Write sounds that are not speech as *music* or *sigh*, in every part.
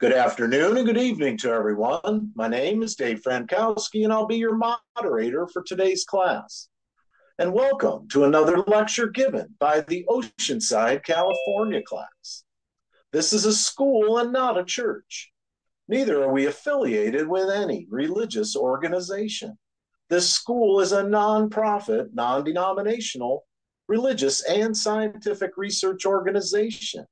Good afternoon and good evening to everyone. My name is Dave Frankowski, and I'll be your moderator for today's class. And welcome to another lecture given by the Oceanside, California class. This is a school and not a church. Neither are we affiliated with any religious organization. This school is a nonprofit, non denominational, religious, and scientific research organization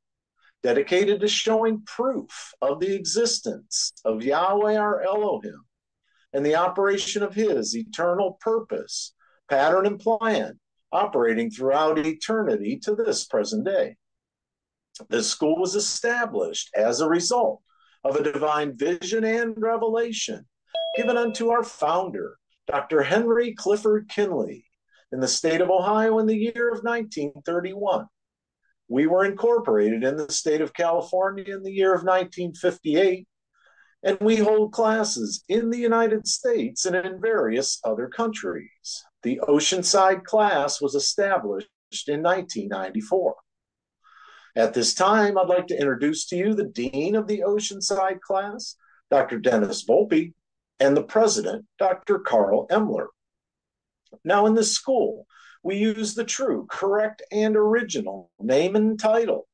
dedicated to showing proof of the existence of Yahweh our Elohim and the operation of his eternal purpose, pattern, and plan operating throughout eternity to this present day. This school was established as a result of a divine vision and revelation given unto our founder, Dr. Henry Clifford Kinley, in the state of Ohio in the year of 1931. We were incorporated in the state of California in the year of 1958, and we hold classes in the United States and in various other countries. The Oceanside class was established in 1994. At this time, I'd like to introduce to you the Dean of the Oceanside class, Dr. Dennis Volpe, and the President, Dr. Carl Emler. Now, in this school, we use the true, correct, and original name and title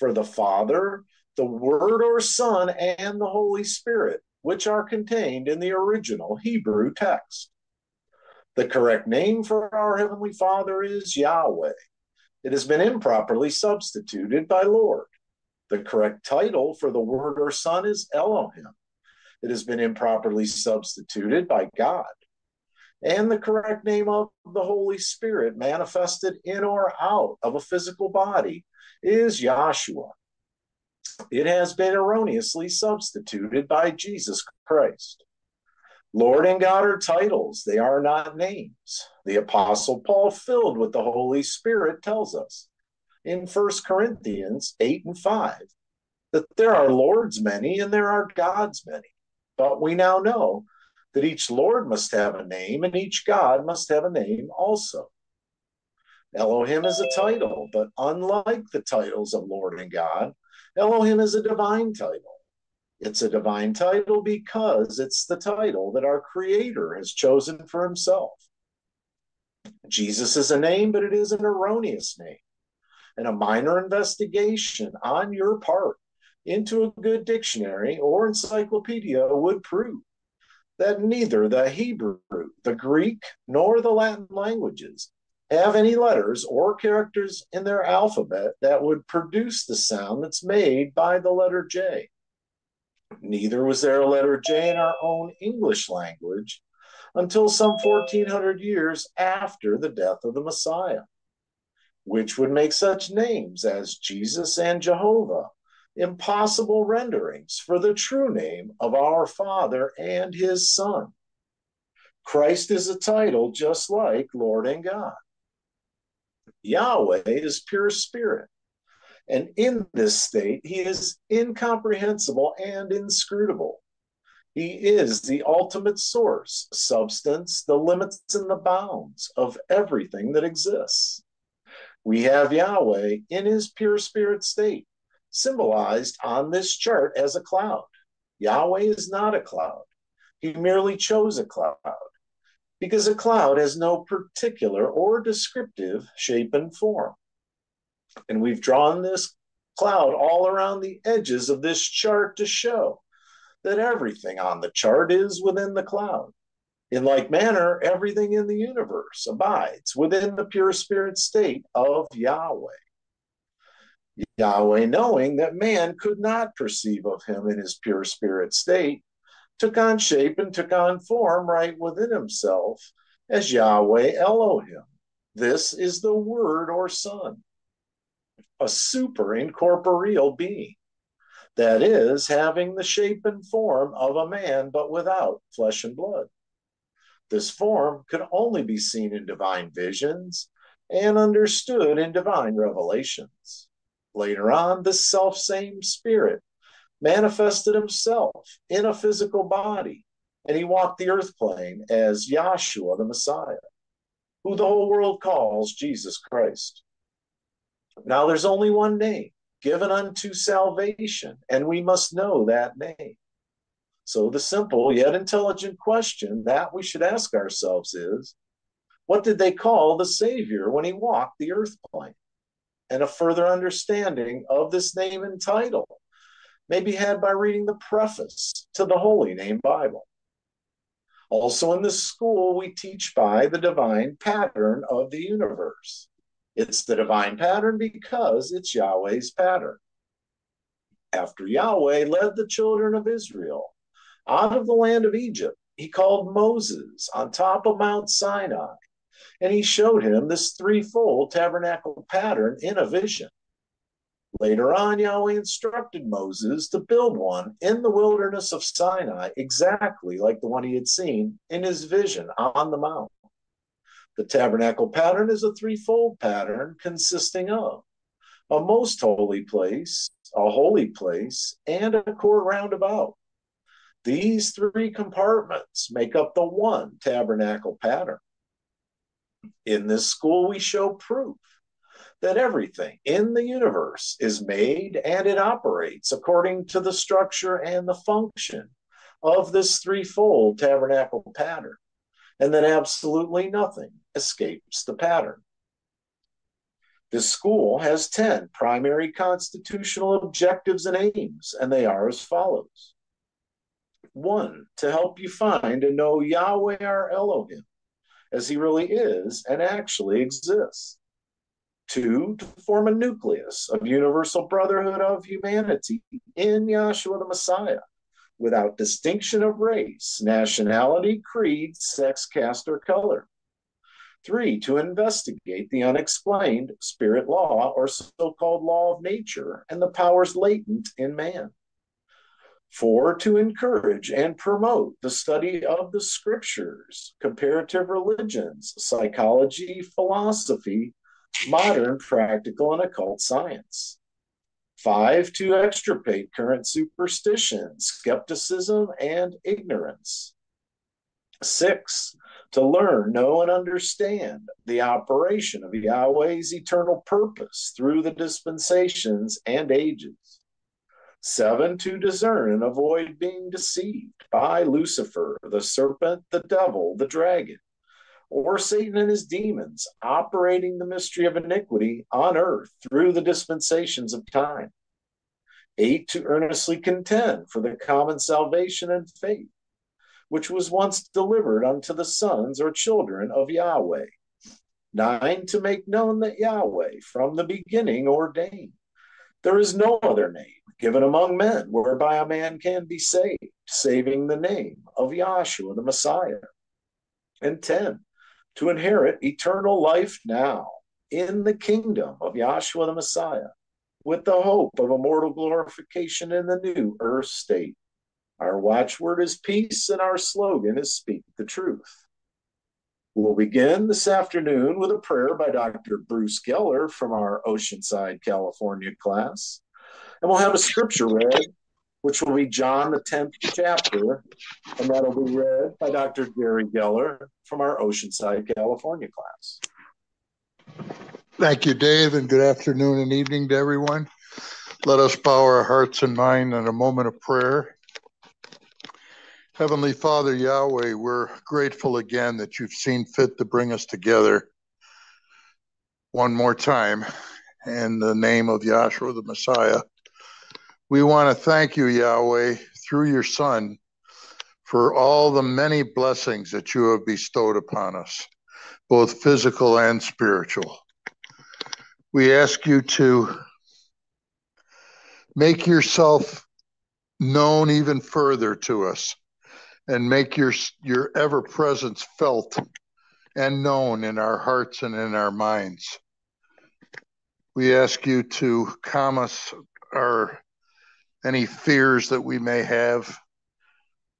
for the Father, the Word or Son, and the Holy Spirit, which are contained in the original Hebrew text. The correct name for our Heavenly Father is Yahweh. It has been improperly substituted by Lord. The correct title for the Word or Son is Elohim. It has been improperly substituted by God and the correct name of the Holy Spirit manifested in or out of a physical body is Yahshua. It has been erroneously substituted by Jesus Christ. Lord and God are titles, they are not names. The Apostle Paul, filled with the Holy Spirit, tells us in 1 Corinthians 8 and 5 that there are Lords many and there are gods many. But we now know that each Lord must have a name and each God must have a name also. Elohim is a title, but unlike the titles of Lord and God, Elohim is a divine title. It's a divine title because it's the title that our Creator has chosen for Himself. Jesus is a name, but it is an erroneous name. And a minor investigation on your part into a good dictionary or encyclopedia would prove that neither the Hebrew, the Greek, nor the Latin languages have any letters or characters in their alphabet that would produce the sound that's made by the letter J. Neither was there a letter J in our own English language until some 1400 years after the death of the Messiah, which would make such names as Jesus and Jehovah impossible renderings for the true name of our Father and His Son. Christ is a title just like Lord and God. Yahweh is pure spirit, and in this state, He is incomprehensible and inscrutable. He is the ultimate source, substance, the limits and the bounds of everything that exists. We have Yahweh in his pure spirit state, symbolized on this chart as a cloud. Yahweh is not a cloud. He merely chose a cloud because a cloud has no particular or descriptive shape and form. And we've drawn this cloud all around the edges of this chart to show that everything on the chart is within the cloud. In like manner, everything in the universe abides within the pure spirit state of Yahweh. Yahweh, knowing that man could not perceive of him in his pure spirit state, took on shape and took on form right within himself as Yahweh Elohim. This is the Word or Son, a super incorporeal being, that is, having the shape and form of a man, but without flesh and blood. This form could only be seen in divine visions and understood in divine revelations. Later on, the self same spirit manifested himself in a physical body, and he walked the earth plane as Yahshua the Messiah, who the whole world calls Jesus Christ. Now, there's only one name given unto salvation, and we must know that name. So, the simple yet intelligent question that we should ask ourselves is what did they call the Savior when he walked the earth plane? And a further understanding of this name and title may be had by reading the preface to the Holy Name Bible. Also, in this school, we teach by the divine pattern of the universe. It's the divine pattern because it's Yahweh's pattern. After Yahweh led the children of Israel out of the land of Egypt, he called Moses on top of Mount Sinai, and he showed him this threefold tabernacle pattern in a vision. Later on, Yahweh instructed Moses to build one in the wilderness of Sinai, exactly like the one he had seen in his vision on the mount. The tabernacle pattern is a threefold pattern consisting of a most holy place, a holy place, and a court roundabout. These three compartments make up the one tabernacle pattern. In this school, we show proof that everything in the universe is made and it operates according to the structure and the function of this threefold tabernacle pattern and that absolutely nothing escapes the pattern. This school has 10 primary constitutional objectives and aims, and they are as follows. One, to help you find and know Yahweh our Elohim as he really is and actually exists. Two, to form a nucleus of universal brotherhood of humanity in Yahshua the Messiah without distinction of race, nationality, creed, sex, caste, or color. Three, to investigate the unexplained spirit law or so called law of nature and the powers latent in man. Four, to encourage and promote the study of the scriptures, comparative religions, psychology, philosophy, modern practical and occult science. Five, to extirpate current superstition, skepticism, and ignorance. Six, to learn, know, and understand the operation of Yahweh's eternal purpose through the dispensations and ages. Seven, to discern and avoid being deceived by Lucifer, the serpent, the devil, the dragon, or Satan and his demons, operating the mystery of iniquity on earth through the dispensations of time. Eight, to earnestly contend for the common salvation and faith, which was once delivered unto the sons or children of Yahweh. Nine, to make known that Yahweh from the beginning ordained. There is no other name given among men whereby a man can be saved, saving the name of Yahshua the Messiah. And 10, to inherit eternal life now in the kingdom of Yahshua the Messiah, with the hope of immortal glorification in the new earth state. Our watchword is peace, and our slogan is speak the truth. We'll begin this afternoon with a prayer by Dr. Bruce Geller from our Oceanside, California class. And we'll have a scripture read which will be John, the 10th chapter, and that'll be read by Dr. Gary Geller from our Oceanside, California class. Thank you, Dave, and good afternoon and evening to everyone. Let us bow our hearts and mind in a moment of prayer. Heavenly Father Yahweh, we're grateful again that you've seen fit to bring us together one more time in the name of Yahshua the Messiah we want to thank you, Yahweh, through your Son, for all the many blessings that you have bestowed upon us, both physical and spiritual. We ask you to make yourself known even further to us and make your, your ever presence felt and known in our hearts and in our minds. We ask you to calm us, our any fears that we may have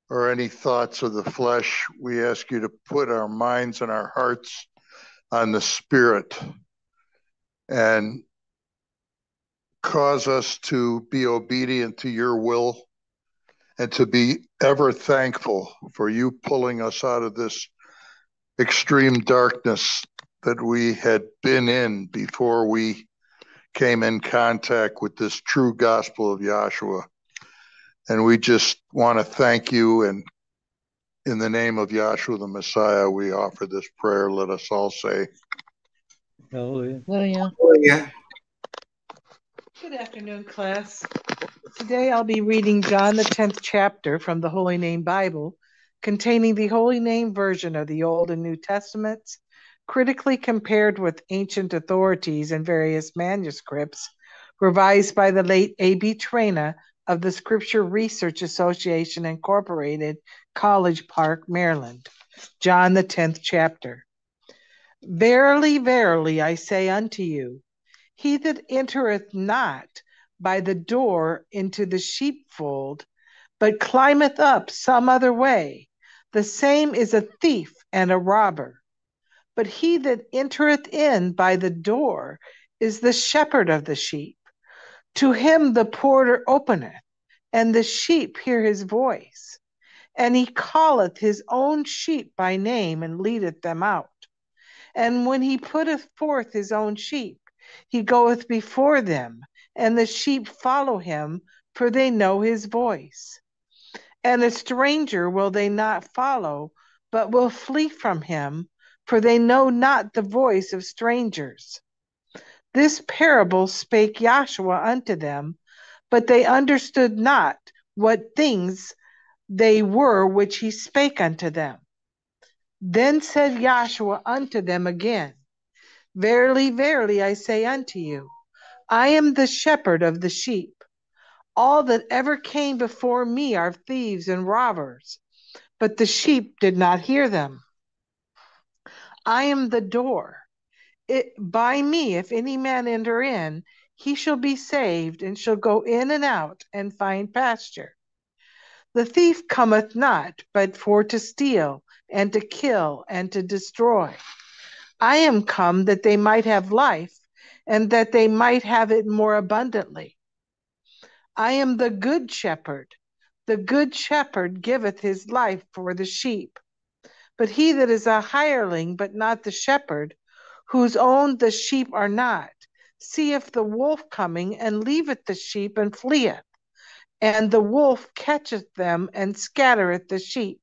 or any thoughts of the flesh, we ask you to put our minds and our hearts on the Spirit and cause us to be obedient to your will and to be ever thankful for you pulling us out of this extreme darkness that we had been in before we came in contact with this true gospel of Yahshua. And we just want to thank you. And in the name of Yahshua the Messiah, we offer this prayer. Let us all say, Hallelujah. Hallelujah. Good afternoon, class. Today I'll be reading John, the 10th chapter from the Holy Name Bible, containing the Holy Name version of the Old and New Testaments, critically compared with ancient authorities and various manuscripts, revised by the late A.B. Traina of the Scripture Research Association Incorporated, College Park, Maryland. John, the 10th chapter. Verily, verily, I say unto you, he that entereth not by the door into the sheepfold, but climbeth up some other way, the same is a thief and a robber. But he that entereth in by the door is the shepherd of the sheep. To him the porter openeth, and the sheep hear his voice. And he calleth his own sheep by name and leadeth them out. And when he putteth forth his own sheep, he goeth before them, and the sheep follow him, for they know his voice. And a stranger will they not follow, but will flee from him, for they know not the voice of strangers. This parable spake Yahshua unto them, but they understood not what things they were which he spake unto them. Then said Yahshua unto them again, Verily, verily, I say unto you, I am the shepherd of the sheep. All that ever came before me are thieves and robbers, but the sheep did not hear them. I am the door. It, by me, if any man enter in, he shall be saved, and shall go in and out and find pasture. The thief cometh not, but for to steal, and to kill, and to destroy. I am come that they might have life, and that they might have it more abundantly. I am the good shepherd. The good shepherd giveth his life for the sheep. But he that is a hireling, but not the shepherd, whose own the sheep are not, seeth the wolf coming, and leaveth the sheep, and fleeth. And the wolf catcheth them, and scattereth the sheep.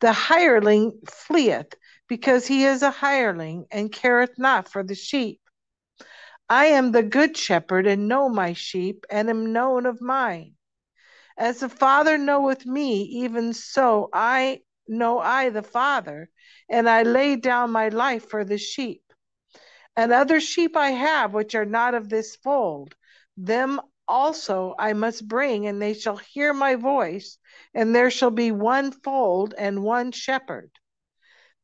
The hireling fleeth, because he is a hireling, and careth not for the sheep. I am the good shepherd, and know my sheep, and am known of mine. As the Father knoweth me, even so I know I the Father, and I lay down my life for the sheep. And other sheep I have which are not of this fold, them also I must bring, and they shall hear my voice, and there shall be one fold and one shepherd.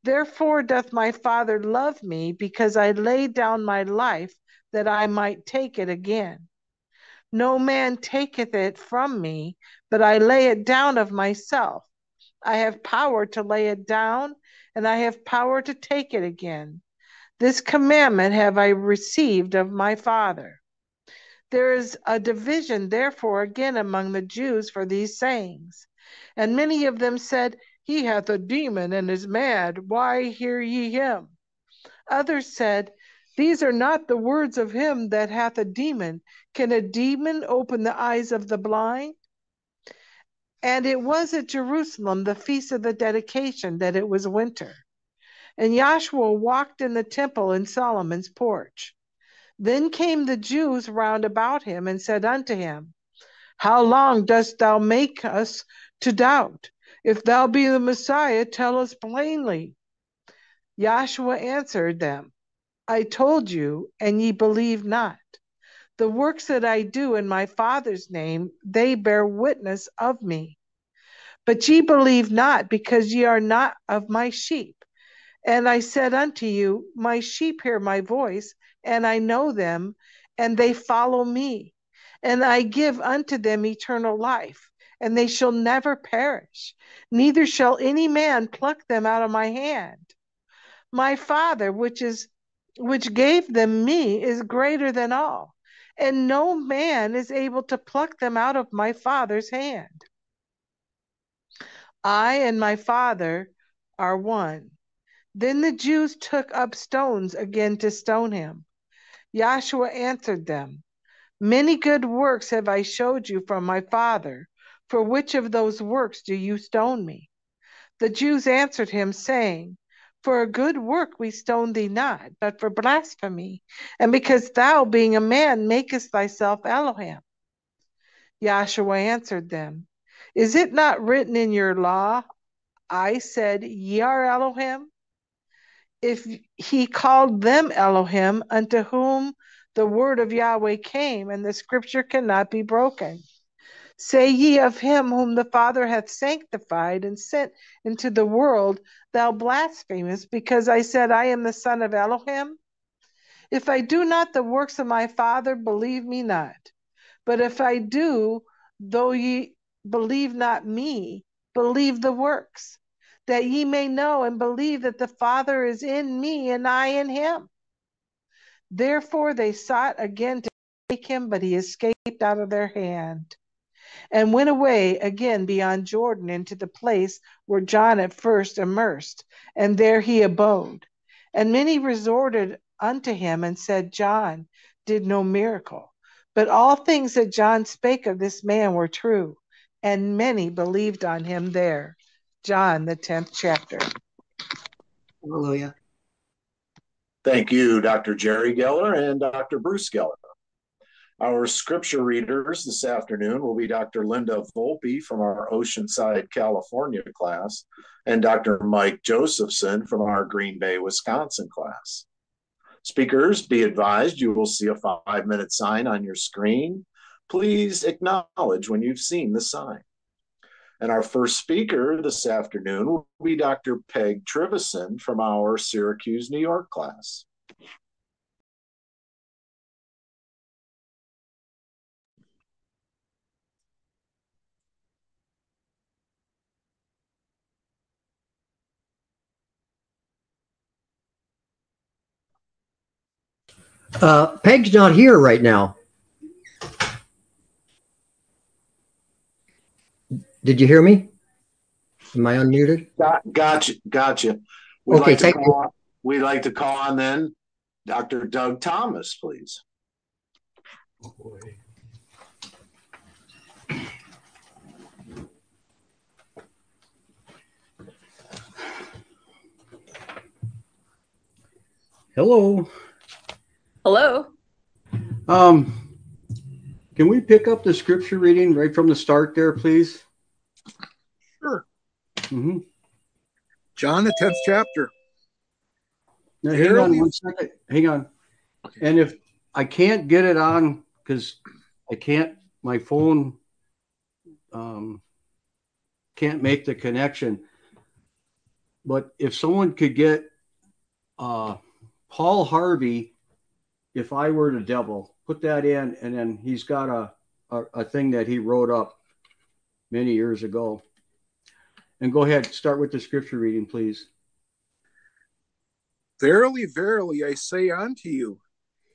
Therefore doth my Father love me, because I lay down my life that I might take it again. No man taketh it from me, but I lay it down of myself. I have power to lay it down, and I have power to take it again. This commandment have I received of my Father. There is a division, therefore, again among the Jews for these sayings. And many of them said, He hath a demon and is mad. Why hear ye him? Others said, These are not the words of him that hath a demon. Can a demon open the eyes of the blind? And it was at Jerusalem, the feast of the dedication, that it was winter. And Yahshua walked in the temple in Solomon's porch. Then came the Jews round about him and said unto him, How long dost thou make us to doubt? If thou be the Messiah, tell us plainly. Yahshua answered them, I told you, and ye believe not. The works that I do in my Father's name, they bear witness of me. But ye believe not, because ye are not of my sheep. And I said unto you, My sheep hear my voice, and I know them, and they follow me. And I give unto them eternal life, and they shall never perish, neither shall any man pluck them out of my hand. My Father, which is which gave them me, is greater than all and no man is able to pluck them out of my Father's hand. I and my Father are one. Then the Jews took up stones again to stone him. Yahshua answered them, Many good works have I showed you from my Father. For which of those works do you stone me? The Jews answered him, saying, For a good work we stone thee not, but for blasphemy, and because thou, being a man, makest thyself Elohim. Yahshua answered them, Is it not written in your law, I said, Ye are Elohim? If he called them Elohim, unto whom the word of Yahweh came, and the scripture cannot be broken. Say ye of him whom the Father hath sanctified and sent into the world, thou blasphemest, because I said, I am the Son of Elohim? If I do not the works of my Father, believe me not. But if I do, though ye believe not me, believe the works, that ye may know and believe that the Father is in me and I in him. Therefore they sought again to take him, but he escaped out of their hand and went away again beyond Jordan into the place where John at first immersed, and there he abode. And many resorted unto him and said, John did no miracle, but all things that John spake of this man were true, and many believed on him there. John, the 10th chapter. Hallelujah. Thank you, Dr. Jerry Geller and Dr. Bruce Geller. Our scripture readers this afternoon will be Dr. Linda Volpe from our Oceanside, California class, and Dr. Mike Josephson from our Green Bay, Wisconsin class. Speakers, be advised you will see a five minute sign on your screen. Please acknowledge when you've seen the sign. And our first speaker this afternoon will be Dr. Peg Trivison from our Syracuse, New York class. Uh, Peg's not here right now. Did you hear me? Am I unmuted? Gotcha, gotcha. We'd Okay, like thank call, on- We'd like to call on then Dr. Doug Thomas, please. Hello. Hello. Um, can we pick up the scripture reading right from the start there, please? Sure. Mm-hmm. John, the 10th chapter. Now, hang on one second. Hang on. And if I can't get it on because I can't, my phone um, can't make the connection. But if someone could get uh, Paul Harvey, if I were the devil, put that in, and then he's got a, a, a thing that he wrote up many years ago. And go ahead, start with the scripture reading, please. Verily, verily, I say unto you,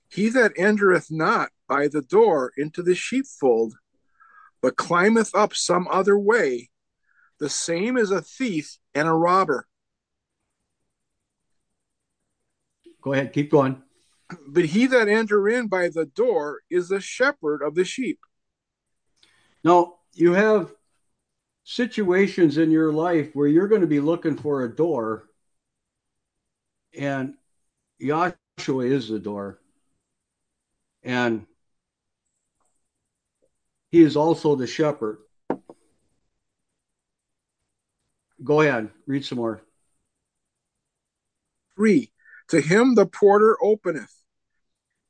he that entereth not by the door into the sheepfold, but climbeth up some other way, the same is a thief and a robber. Go ahead, keep going. But he that enter in by the door is the shepherd of the sheep. Now, you have situations in your life where you're going to be looking for a door, and Yahshua is the door. And he is also the shepherd. Go ahead, read some more. Three, to him the porter openeth,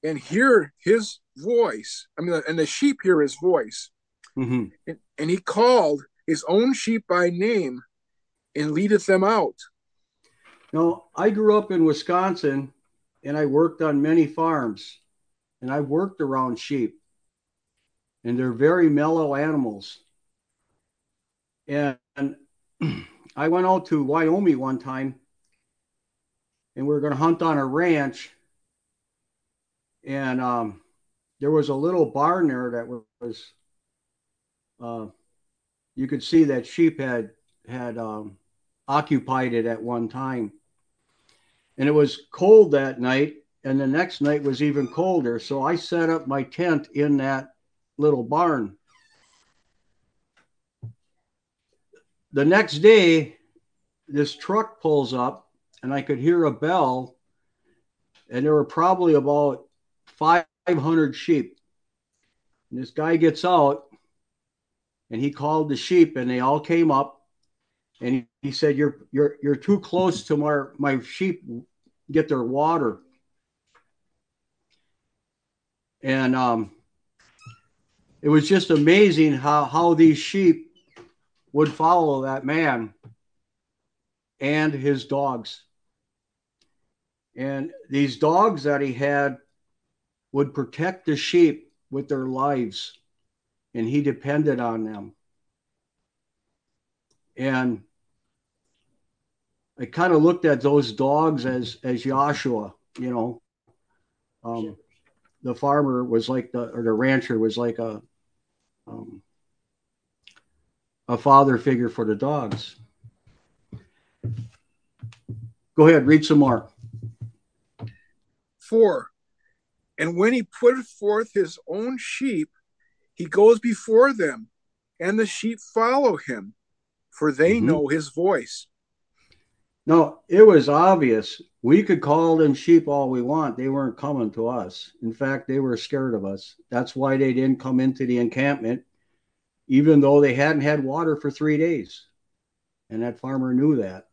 and hear his voice. I mean, and the sheep hear his voice. Mhm. And, and he called his own sheep by name and leadeth them out. Now, I grew up in Wisconsin and I worked on many farms and I worked around sheep. And they're very mellow animals. And *clears throat* I went out to Wyoming one time and we were going to hunt on a ranch. And um, there was a little barn there that was, uh, you could see that sheep had had um, occupied it at one time. And it was cold that night, and the next night was even colder. So I set up my tent in that little barn. The next day, this truck pulls up, and I could hear a bell, and there were probably about 500 sheep. And this guy gets out, and he called the sheep, and they all came up, and he, he said, "You're you're you're too close to my my sheep get their water." And um, it was just amazing how how these sheep would follow that man and his dogs. And these dogs that he had would protect the sheep with their lives, and he depended on them. And I kind of looked at those dogs as as Yahshua, you know. Um, the farmer was like the or the rancher was like a um, a father figure for the dogs. Go ahead, read some more. Four. And when he putteth forth his own sheep, he goes before them, and the sheep follow him, for they Mhm. know his voice. No, it was obvious. We could call them sheep all we want. They weren't coming to us. In fact, they were scared of us. That's why they didn't come into the encampment, even though they hadn't had water for three days. And that farmer knew that.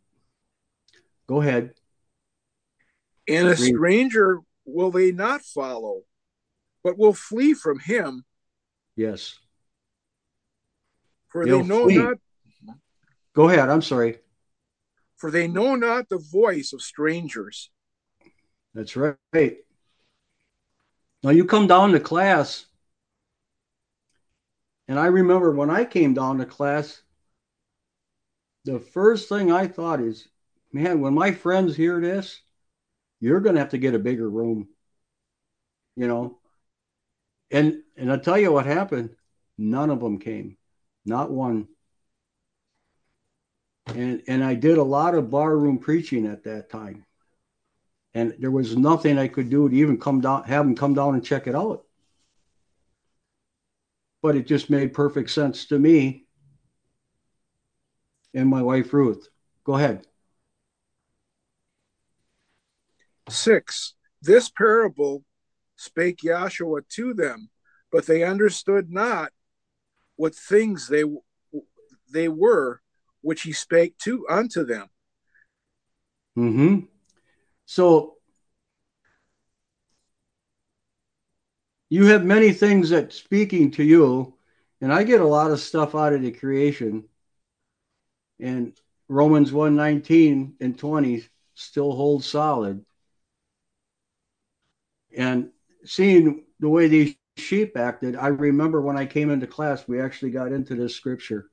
Go ahead. And a stranger will they not follow, but will flee from him, Yes. for They'll they know flee. not Go ahead. I'm sorry. for they know not the voice of strangers. That's right. Now you come down to class, and I remember when I came down to class, the first thing I thought is, man, when my friends hear this, you're going to have to get a bigger room, you know. And and I tell you what happened. None of them came, not one. And and I did a lot of barroom preaching at that time and there was nothing I could do to even come down, have them come down and check it out. But it just made perfect sense to me and my wife Ruth. Go ahead. Six. This parable spake Yahshua to them, but they understood not what things they they were which he spake to unto them. hmm So you have many things that speaking to you, and I get a lot of stuff out of the creation. And Romans 1 19 and 20 still hold solid. And seeing the way these sheep acted, I remember when I came into class, we actually got into this scripture.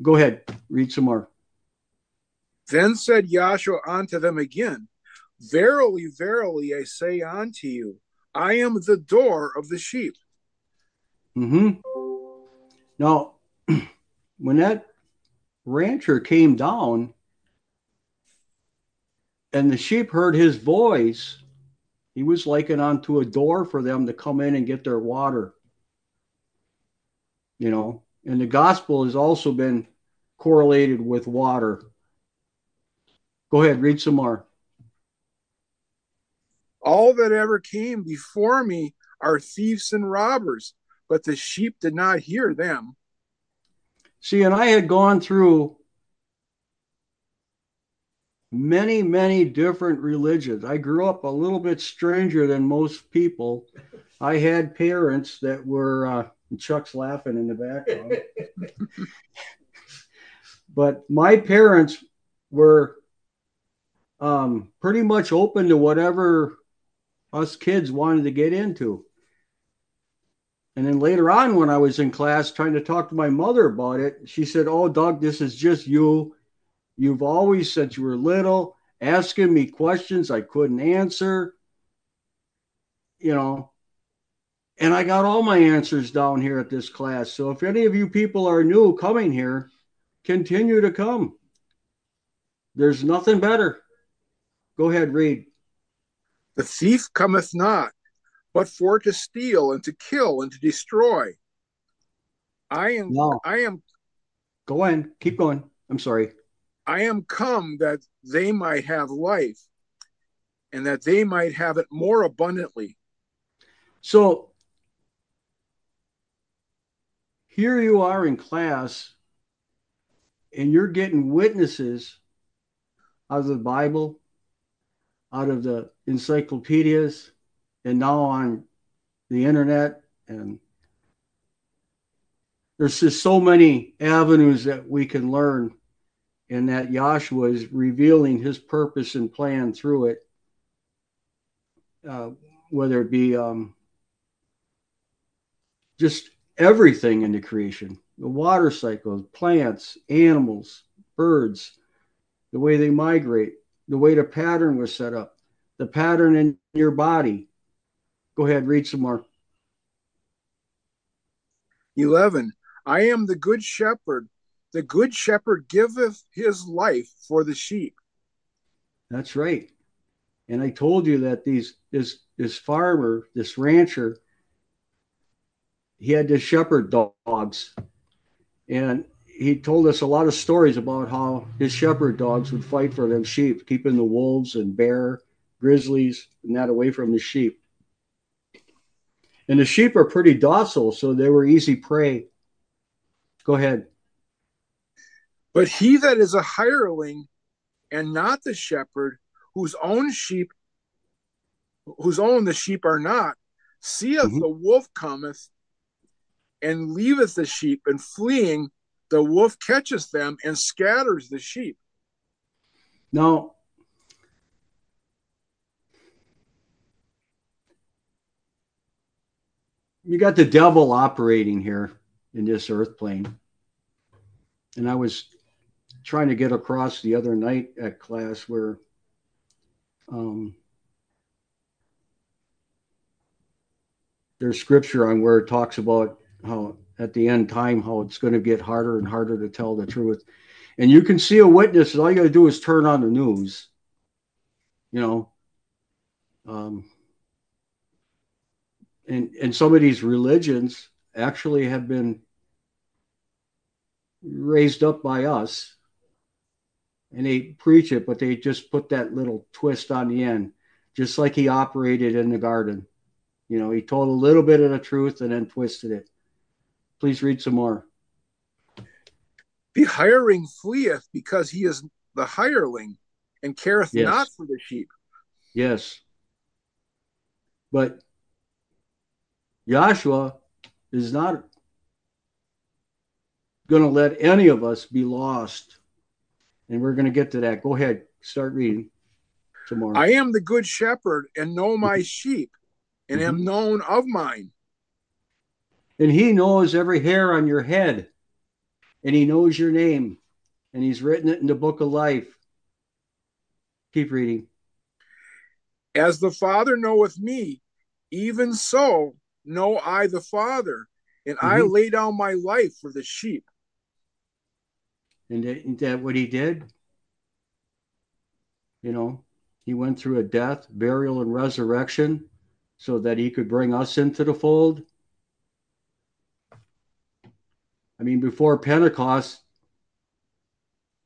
Go ahead, read some more. Then said Yahshua unto them again, Verily, verily, I say unto you, I am the door of the sheep. hmm Now, *clears throat* when that rancher came down and the sheep heard his voice, he was likened onto a door for them to come in and get their water. You know, and the gospel has also been correlated with water. Go ahead, read some more. All that ever came before me are thieves and robbers, but the sheep did not hear them. See, and I had gone through many, many different religions. I grew up a little bit stranger than most people. I had parents that were, uh, Chuck's laughing in the background. *laughs* but my parents were um, pretty much open to whatever us kids wanted to get into. And then later on, when I was in class trying to talk to my mother about it, she said, Oh, Doug, this is just you. You've always, since you were little, asking me questions I couldn't answer. You know, and I got all my answers down here at this class. So if any of you people are new coming here, continue to come. There's nothing better. Go ahead, read. The thief cometh not, but for to steal and to kill and to destroy. I am No. I am Go on. Keep going. I'm sorry. I am come that they might have life and that they might have it more abundantly. So here you are in class, and you're getting witnesses out of the Bible, out of the encyclopedias, and now on the internet. And there's just so many avenues that we can learn, and that Yahshua is revealing his purpose and plan through it. Uh, whether it be um, just everything in the creation the water cycle, plants, animals, birds, the way they migrate, the way the pattern was set up, the pattern in your body. Go ahead, read some more. 11. I am the good shepherd. The good shepherd giveth his life for the sheep. That's right. And I told you that these this this farmer, this rancher, he had to shepherd dogs. And he told us a lot of stories about how his shepherd dogs would fight for them sheep, keeping the wolves and bear, grizzlies, and that away from the sheep. And the sheep are pretty docile, so they were easy prey. Go ahead. But he that is a hireling and not the shepherd, whose own sheep, whose own the sheep are not, seeth Mhm. the wolf cometh and leaveth the sheep, and fleeing, the wolf catches them and scatters the sheep. Now, you got the devil operating here in this earth plane. And I was trying to get across the other night at class where um, there's scripture on where it talks about how at the end time how it's going to get harder and harder to tell the truth. And you can see a witness all you got to do is turn on the news you know? Um, and and some of these religions actually have been raised up by us and they preach it but they just put that little twist on the end just like he operated in the garden you know he told a little bit of the truth and then twisted it please read some more The hiring fleeth because he is the hireling and careth Yes. not for the sheep. Yes. But Yahshua is not going to let any of us be lost. And we're going to get to that. Go ahead. Start reading tomorrow. I am the good shepherd and know my sheep and am known of mine. and he knows every hair on your head. And he knows your name. And he's written it in the book of life. Keep reading. As the Father knoweth me, even so know I the Father, and I Mhm. lay down my life for the sheep. And that, that what he did? You know, he went through a death, burial, and resurrection so that he could bring us into the fold. I mean, before Pentecost,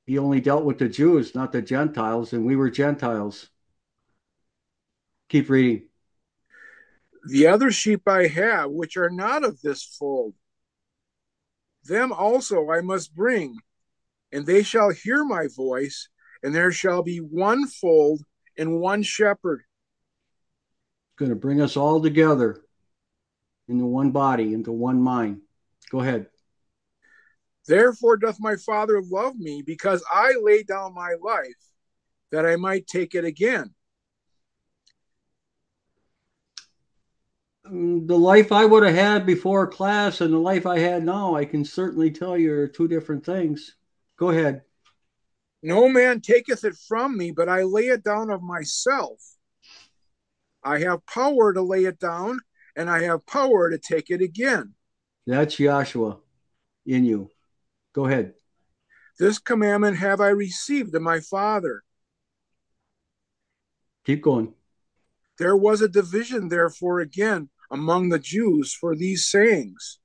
he only dealt with the Jews, not the Gentiles, and we were Gentiles. Keep reading. The other sheep I have, which are not of this fold, them also I must bring, and they shall hear my voice, and there shall be one fold and one shepherd. Going to bring us all together into one body, into one mind. Go ahead. Therefore doth my Father love me, because I lay down my life, that I might take it again. Um, the life I would have had before class and the life I had now, I can certainly tell you are two different things. Go ahead. No man taketh it from me, but I lay it down of myself. I have power to lay it down, and I have power to take it again. That's Yahshua in you. Go ahead. This commandment have I received of my Father. Keep going. There was a division, therefore, again among the Jews for these sayings.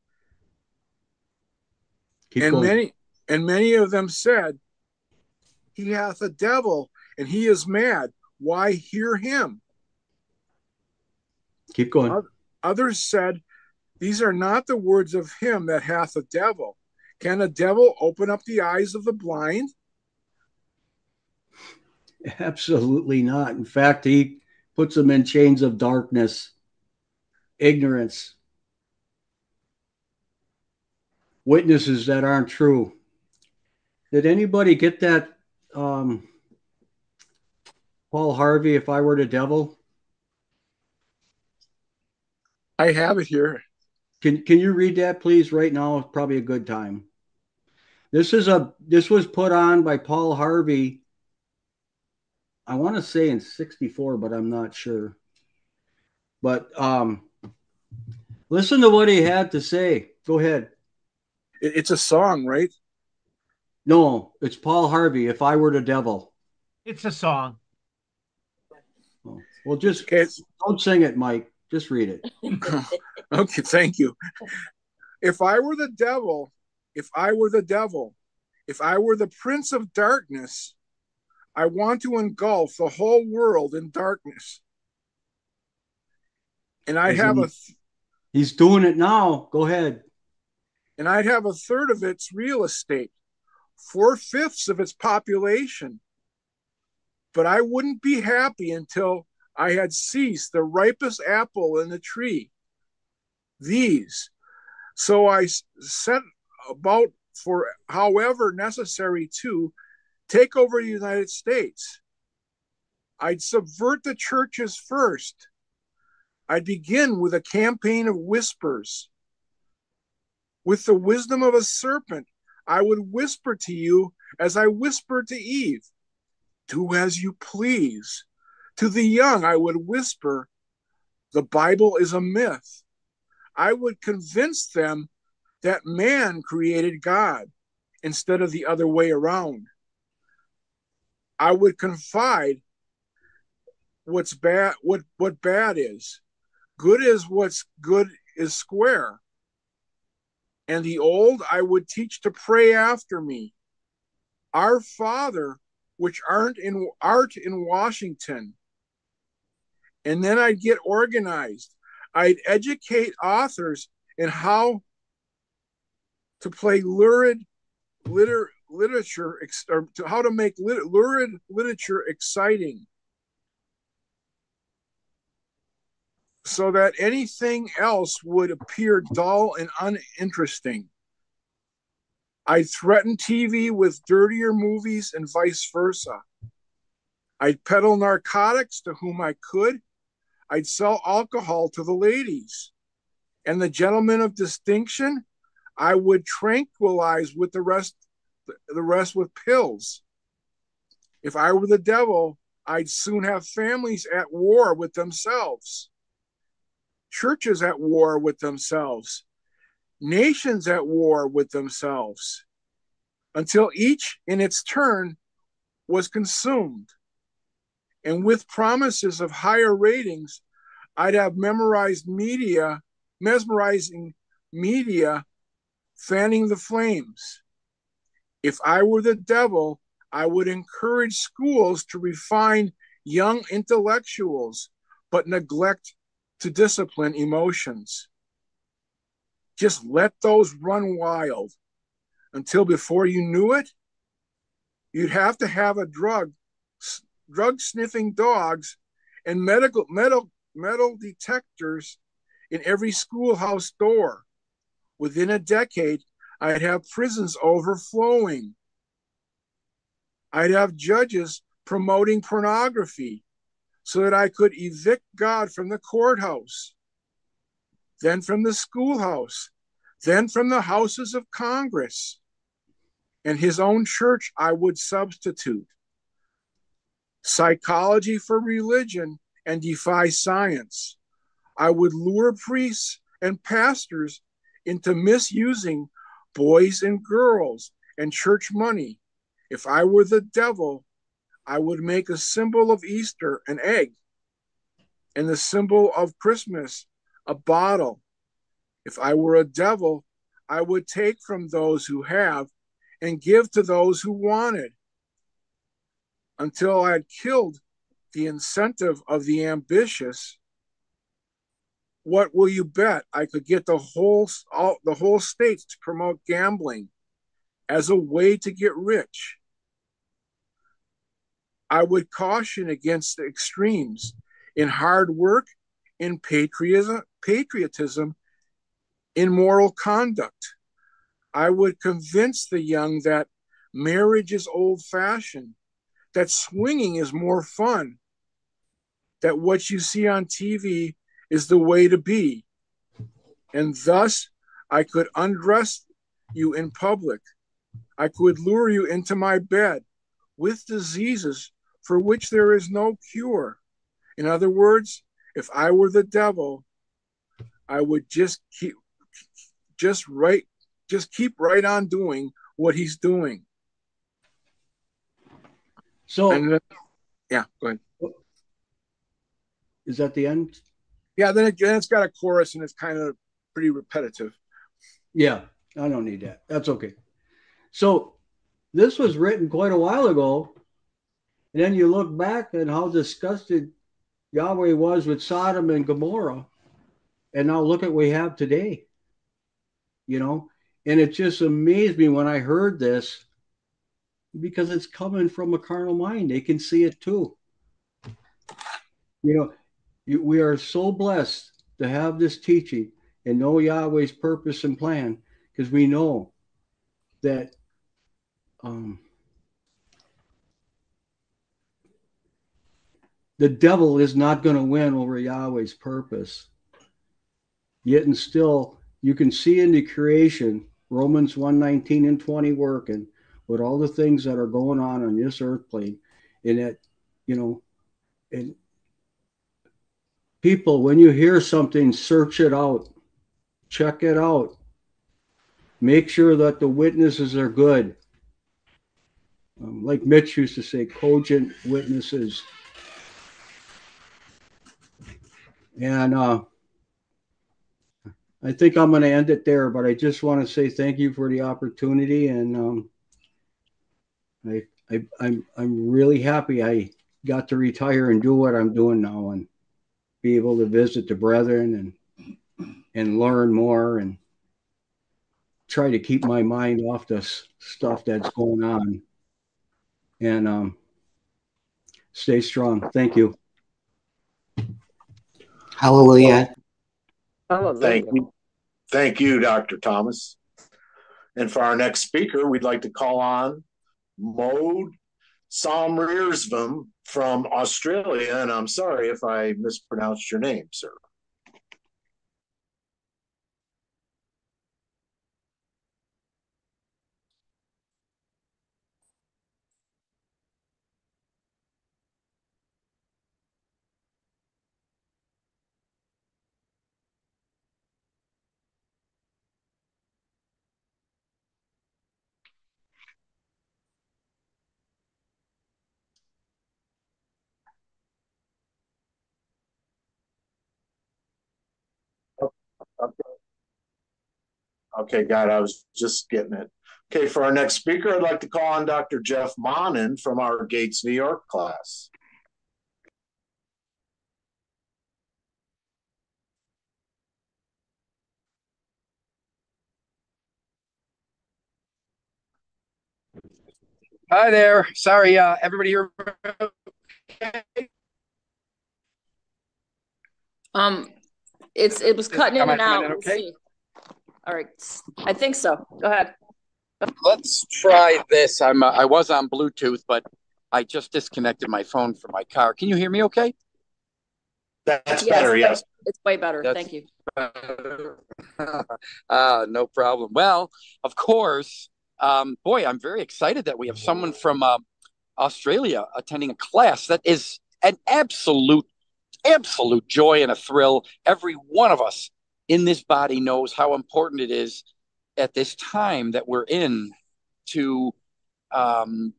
Keep and going. many and many of them said, He hath a devil, and he is mad. Why hear him? Keep going. Others said, These are not the words of him that hath a devil. Can a devil open up the eyes of the blind? Absolutely not. In fact, he puts them in chains of darkness, ignorance, witnesses that aren't true. Did anybody get that? Um, Paul Harvey, if I were the devil, I have it here. can can you read that please right now? It's probably a good time. This is a this was put on by Paul Harvey. I want to say in 64, but I'm not sure. But um listen to what he had to say. Go ahead. It's a song, right? No, it's Paul Harvey. If I were the devil. It's a song. Oh, Well, just Okay. don't sing it, Mike. Just read it. *laughs* Okay, thank you. If I were the devil, if I were the devil, if I were the prince of darkness, I want to engulf the whole world in darkness. And I'd have a He's doing it now. Go ahead. and I'd have a third of its real estate, four fifths of its population. But I wouldn't be happy until I had seized the ripest apple in the tree. These. So I set about for however necessary to take over the United States. I'd subvert the churches first. I'd begin with a campaign of whispers. With the wisdom of a serpent, I would whisper to you as I whispered to Eve, Do as you please. To the young, I would whisper, The Bible is a myth. I would convince them that man created God instead of the other way around. I would confide what's bad what what bad is. Good is what's good is square and the old I would teach to pray after me. Our Father, which aren't in art in Washington. And then I'd get organized. I'd educate authors in how to play lurid liter, literature, or to how to make lit, lurid literature exciting. So that anything else would appear dull and uninteresting. I'd threaten TV with dirtier movies and vice versa. I'd peddle narcotics to whom I could. I'd sell alcohol to the ladies. And the gentlemen of distinction, I would tranquilize with the rest the rest with pills. If I were the devil, I'd soon have families at war with themselves churches at war with themselves, nations at war with themselves, until each in its turn was consumed. And with promises of higher ratings, I'd have memorized media, mesmerizing media, fanning the flames. If I were the devil, I would encourage schools to refine young intellectuals, but neglect to discipline emotions. Just let those run wild until before you knew it, you'd have to have a drug, drug sniffing dogs and medical metal metal detectors in every schoolhouse door. Within a decade, I'd have prisons overflowing. I'd have judges promoting pornography so that I could evict God from the courthouse, then from the schoolhouse, then from the houses of Congress. And his own church I would substitute. Psychology for religion and defy science. I would lure priests and pastors into misusing boys and girls and church money. If I were the devil, I would make a symbol of Easter an egg. and the symbol of Christmas, a bottle. If I were a devil, I would take from those who have and give to those who wanted until I had killed the incentive of the ambitious. What will you bet? I could get the whole all, the whole states to promote gambling as a way to get rich. I would caution against the extremes in hard work, in patriotism, patriotism, in moral conduct. I would convince the young that marriage is old fashioned, that swinging is more fun, that what you see on TV is the way to be. And thus, I could undress you in public. I could lure you into my bed with diseases for which there is no cure. In other words, if I were the devil, I would just keep just right just keep right on doing what he's doing. So And then- yeah, go ahead. is that the end? Yeah, then, it, then it's got a chorus and it's kind of pretty repetitive. Yeah, I don't need that. That's okay. So this was written quite a while ago. And then you look back at how disgusted Yahweh was with Sodom and Gomorrah. And now look at what we have today. You know, and it just amazed me when I heard this because it's coming from a carnal mind. They can see it too. You know, we are so blessed to have this teaching and know Yahweh's purpose and plan because we know that um, the devil is not going to win over Yahweh's purpose. Yet and still, you can see in the creation, Romans 1 19 and 20 working with all the things that are going on on this earth plane. And that, you know, and people, when you hear something, search it out, check it out, make sure that the witnesses are good. Um, like Mitch used to say, cogent witnesses. And uh, I think I'm going to end it there, but I just want to say thank you for the opportunity, and um, I, I, I'm I'm really happy I got to retire and do what I'm doing now, and be able to visit the brethren and and learn more and try to keep my mind off this stuff that's going on, and um, stay strong. Thank you. Oh. Hallelujah. Thank you. Thank you, Dr. Thomas. And for our next speaker, we'd like to call on Mode Somreersvam from Australia. And I'm sorry if I mispronounced your name, sir. Okay, God, I was just getting it. Okay, for our next speaker, I'd like to call on Dr. Jeff Monin from our Gates, New York class. Hi there. Sorry, uh, everybody here. Um, it's it was cutting in and out. in We'll okay? See. All right, I think so. Go ahead. Let's try this. I'm uh, I was on Bluetooth, but I just disconnected my phone from my car. Can you hear me okay? That's Yes, better, yes. It's way better. That's- Thank you. uh, *laughs* no problem. Well, of course, um, boy, I'm very excited that we have someone from uh, Australia attending a class. That is an absolute, absolute joy and a thrill. Every one of us in this body knows how important it is at this time that we're in to um,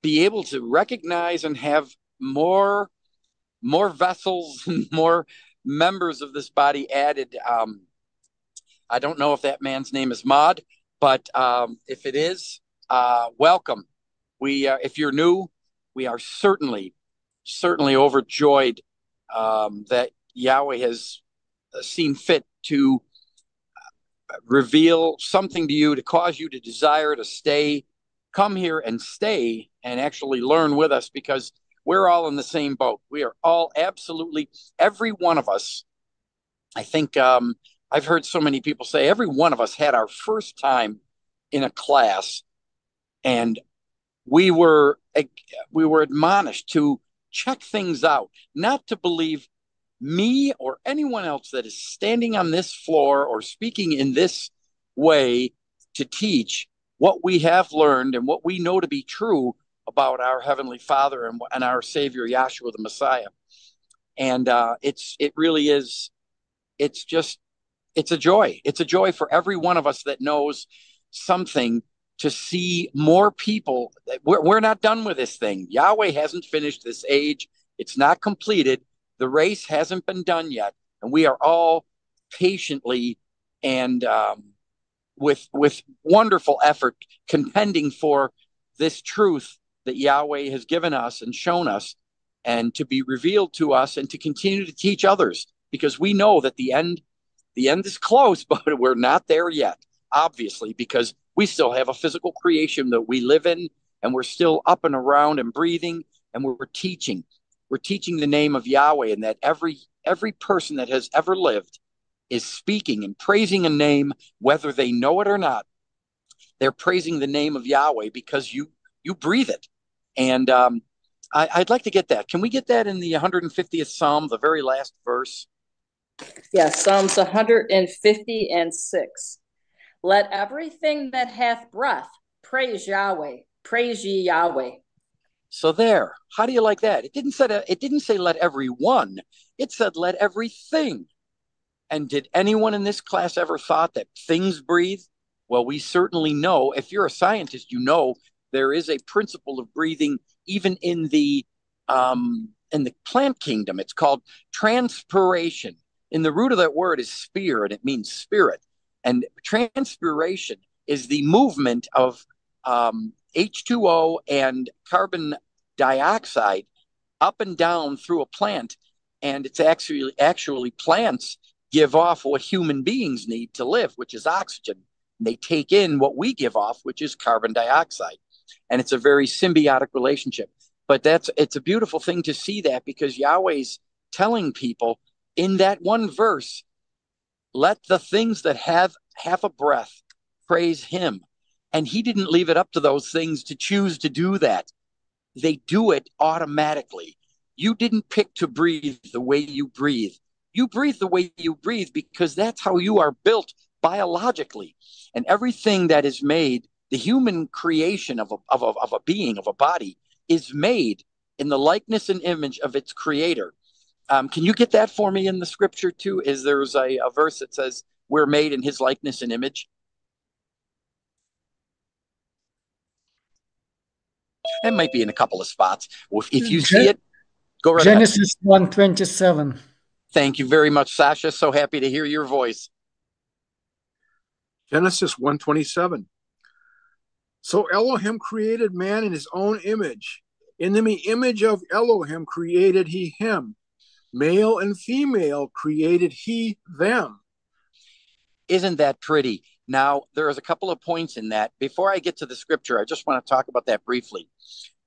be able to recognize and have more more vessels *laughs* and more members of this body added. Um, I don't know if that man's name is Mod, but um, if it is, uh, welcome. We, uh, if you're new, we are certainly, certainly overjoyed um, that Yahweh has seen fit to reveal something to you to cause you to desire to stay, come here and stay and actually learn with us because we're all in the same boat. We are all absolutely, every one of us. I think um, I've heard so many people say every one of us had our first time in a class and we were we were admonished to check things out, not to believe me or anyone else that is standing on this floor or speaking in this way to teach what we have learned and what we know to be true about our heavenly Father and, and our Savior Yahshua the Messiah. And uh, it's it really is. It's just it's a joy. It's a joy for every one of us that knows something to see more people. We're, we're not done with this thing. Yahweh hasn't finished this age. It's not completed. The race hasn't been done yet, and we are all patiently and um, with with wonderful effort contending for this truth that Yahweh has given us and shown us, and to be revealed to us, and to continue to teach others, because we know that the end the end is close, *laughs* but we're not there yet. Obviously, because we still have a physical creation that we live in, and we're still up and around and breathing, and we're teaching we're teaching the name of Yahweh and that every every person that has ever lived is speaking and praising a name whether they know it or not. They're praising the name of Yahweh because you you breathe it. And um, I, I'd like to get that. Can we get that in the 150th Psalm the very last verse? Yes Psalms 150 and 6 let everything that hath breath praise Yahweh. Praise ye Yahweh so there, how do you like that? It didn't say it didn't say let everyone. It said let everything. And did anyone in this class ever thought that things breathe? Well, we certainly know. If you're a scientist, you know there is a principle of breathing even in the um, in the plant kingdom. It's called transpiration. In the root of that word is sphere, and it means spirit. And transpiration is the movement of um, H2O and carbon dioxide up and down through a plant. And it's actually actually plants give off what human beings need to live, which is oxygen. And they take in what we give off, which is carbon dioxide. And it's a very symbiotic relationship. But that's it's a beautiful thing to see that because Yahweh's telling people in that one verse, let the things that have have a breath praise him. And he didn't leave it up to those things to choose to do that. They do it automatically. You didn't pick to breathe the way you breathe. You breathe the way you breathe because that's how you are built biologically. And everything that is made, the human creation of a, of a, of a being, of a body, is made in the likeness and image of its creator. Um, can you get that for me in the scripture too? Is there's a, a verse that says we're made in his likeness and image? It might be in a couple of spots. If you see it, go right Genesis one twenty seven. Thank you very much, Sasha. So happy to hear your voice. Genesis 127. So Elohim created man in his own image. In the image of Elohim created he him. Male and female created he them. Isn't that pretty? Now, there is a couple of points in that. Before I get to the scripture, I just want to talk about that briefly.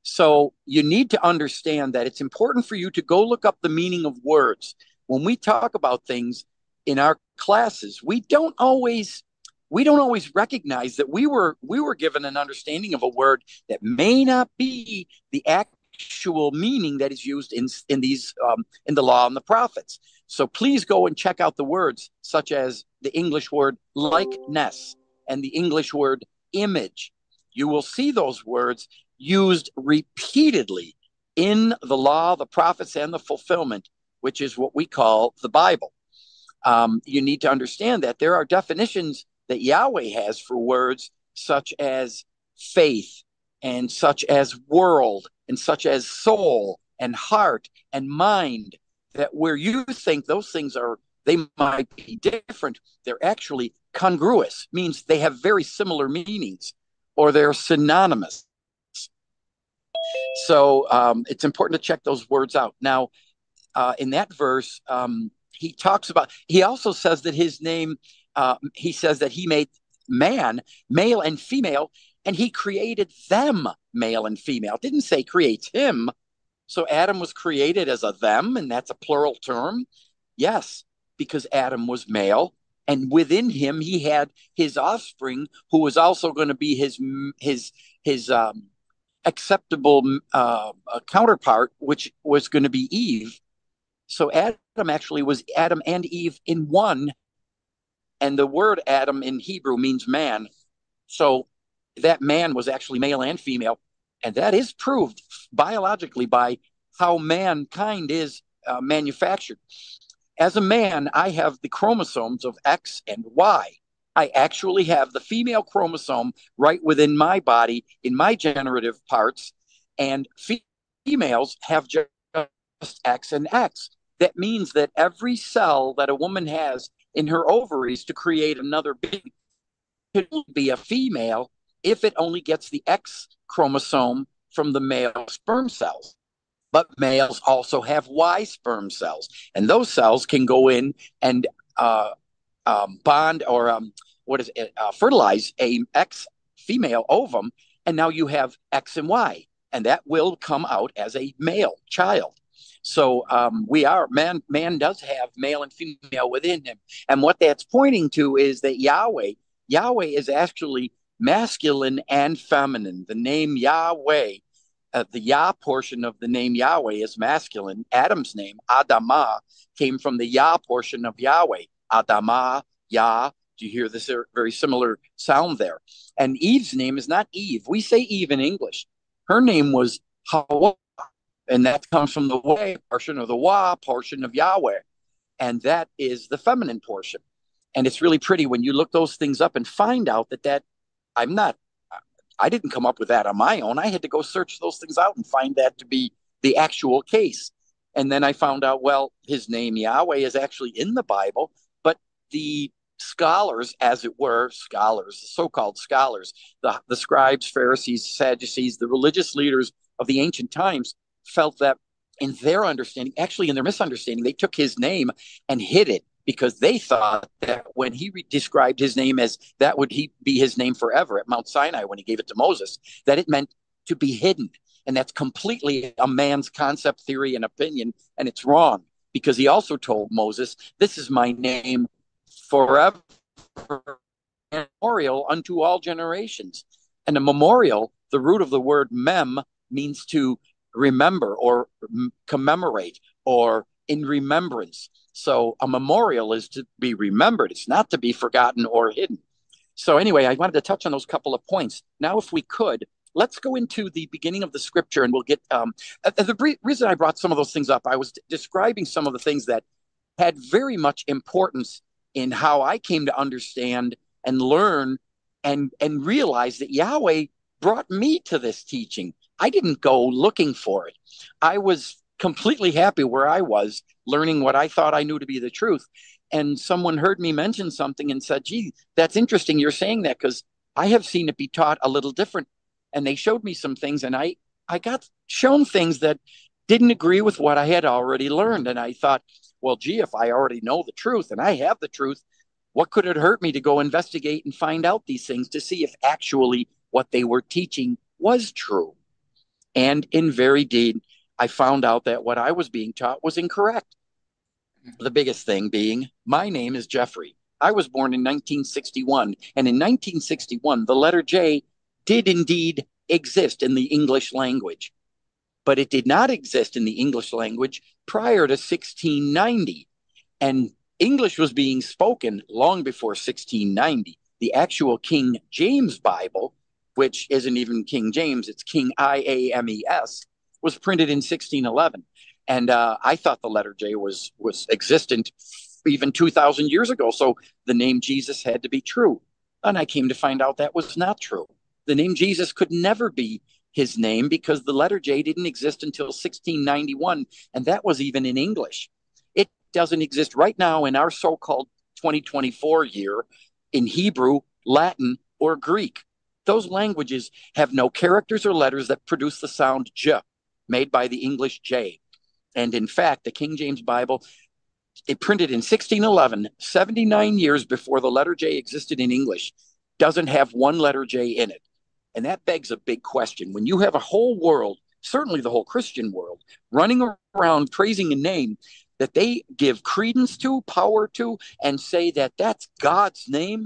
So, you need to understand that it's important for you to go look up the meaning of words. When we talk about things in our classes, we don't always we don't always recognize that we were we were given an understanding of a word that may not be the actual meaning that is used in in these um, in the law and the prophets. So please go and check out the words such as the English word likeness and the English word image. You will see those words used repeatedly in the law, the prophets, and the fulfillment, which is what we call the Bible. Um, you need to understand that there are definitions that Yahweh has for words such as faith and such as world and such as soul and heart and mind that where you think those things are they might be different they're actually congruous means they have very similar meanings or they're synonymous. So um, it's important to check those words out. Now uh, in that verse um, he talks about he also says that his name uh, he says that he made man male and female and he created them male and female. Didn't say create him so Adam was created as a them, and that's a plural term. Yes, because Adam was male, and within him he had his offspring, who was also going to be his his his um, acceptable uh, counterpart, which was going to be Eve. So Adam actually was Adam and Eve in one, and the word Adam in Hebrew means man. So that man was actually male and female and that is proved biologically by how mankind is uh, manufactured. As a man, I have the chromosomes of X and Y. I actually have the female chromosome right within my body in my generative parts, and females have just X and X. That means that every cell that a woman has in her ovaries to create another baby could be a female if it only gets the X chromosome from the male sperm cells. But males also have Y sperm cells, and those cells can go in and uh, um, bond or um, what is it, uh, fertilize a X female ovum, and now you have X and Y, and that will come out as a male child. So um, we are man. Man does have male and female within him, and what that's pointing to is that Yahweh, Yahweh is actually masculine and feminine. The name Yahweh, uh, the Yah portion of the name Yahweh is masculine. Adam's name, Adamah, came from the Yah portion of Yahweh. Adamah, Yah. Do you hear this very similar sound there? And Eve's name is not Eve. We say Eve in English. Her name was Hawa, and that comes from the way portion of the Wah portion of Yahweh. And that is the feminine portion. And it's really pretty when you look those things up and find out that that I'm not, I didn't come up with that on my own. I had to go search those things out and find that to be the actual case. And then I found out, well, his name Yahweh is actually in the Bible, but the scholars, as it were, scholars, so-called scholars, the, the scribes, Pharisees, Sadducees, the religious leaders of the ancient times felt that in their understanding, actually in their misunderstanding, they took his name and hid it because they thought that when he re- described his name as that would he be his name forever at Mount Sinai when he gave it to Moses, that it meant to be hidden. And that's completely a man's concept, theory, and opinion. And it's wrong because he also told Moses, This is my name forever, memorial unto all generations. And a memorial, the root of the word mem, means to remember or commemorate or in remembrance. So a memorial is to be remembered, it's not to be forgotten or hidden. So, anyway, I wanted to touch on those couple of points. Now, if we could, let's go into the beginning of the scripture and we'll get um, uh, the re- reason I brought some of those things up. I was describing some of the things that had very much importance in how I came to understand and learn and and realize that Yahweh brought me to this teaching. I didn't go looking for it. I was completely happy where I was learning what I thought I knew to be the truth. And someone heard me mention something and said, gee, that's interesting. You're saying that because I have seen it be taught a little different. And they showed me some things and I, I got shown things that didn't agree with what I had already learned. And I thought, well, gee, if I already know the truth and I have the truth, what could it hurt me to go investigate and find out these things to see if actually what they were teaching was true? And in very deed, I found out that what I was being taught was incorrect. The biggest thing being, my name is Jeffrey. I was born in 1961, and in 1961, the letter J did indeed exist in the English language, but it did not exist in the English language prior to 1690. And English was being spoken long before 1690. The actual King James Bible, which isn't even King James, it's King I A M E S, was printed in 1611, and uh, I thought the letter J was was existent even 2,000 years ago. So the name Jesus had to be true, and I came to find out that was not true. The name Jesus could never be his name because the letter J didn't exist until 1691, and that was even in English. It doesn't exist right now in our so called 2024 year in Hebrew, Latin, or Greek. Those languages have no characters or letters that produce the sound J, made by the English J. And in fact, the King James Bible, it printed in 1611, 79 years before the letter J existed in English, doesn't have one letter J in it. And that begs a big question. When you have a whole world, certainly the whole Christian world, running around praising a name that they give credence to, power to, and say that that's God's name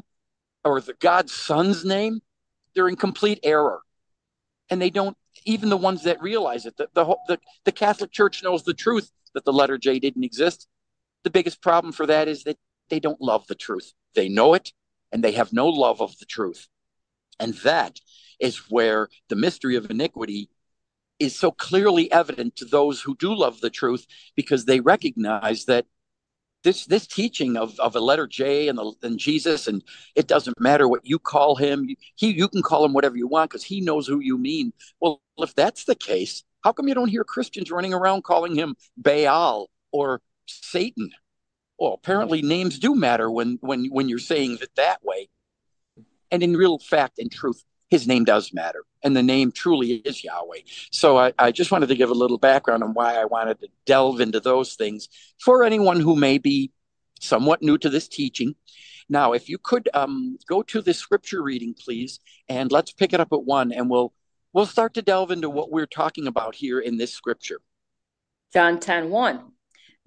or the God's son's name, they're in complete error. And they don't, even the ones that realize it, the, the, the, the Catholic Church knows the truth that the letter J didn't exist. The biggest problem for that is that they don't love the truth. They know it and they have no love of the truth. And that is where the mystery of iniquity is so clearly evident to those who do love the truth because they recognize that this this teaching of, of a letter J and, the, and Jesus and it doesn't matter what you call him he you can call him whatever you want because he knows who you mean well if that's the case how come you don't hear Christians running around calling him Baal or Satan well apparently names do matter when when when you're saying it that way and in real fact and truth his name does matter. And the name truly is Yahweh. So I, I, just wanted to give a little background on why I wanted to delve into those things for anyone who may be somewhat new to this teaching. Now, if you could um, go to the scripture reading, please, and let's pick it up at one, and we'll we'll start to delve into what we're talking about here in this scripture. John 10 1.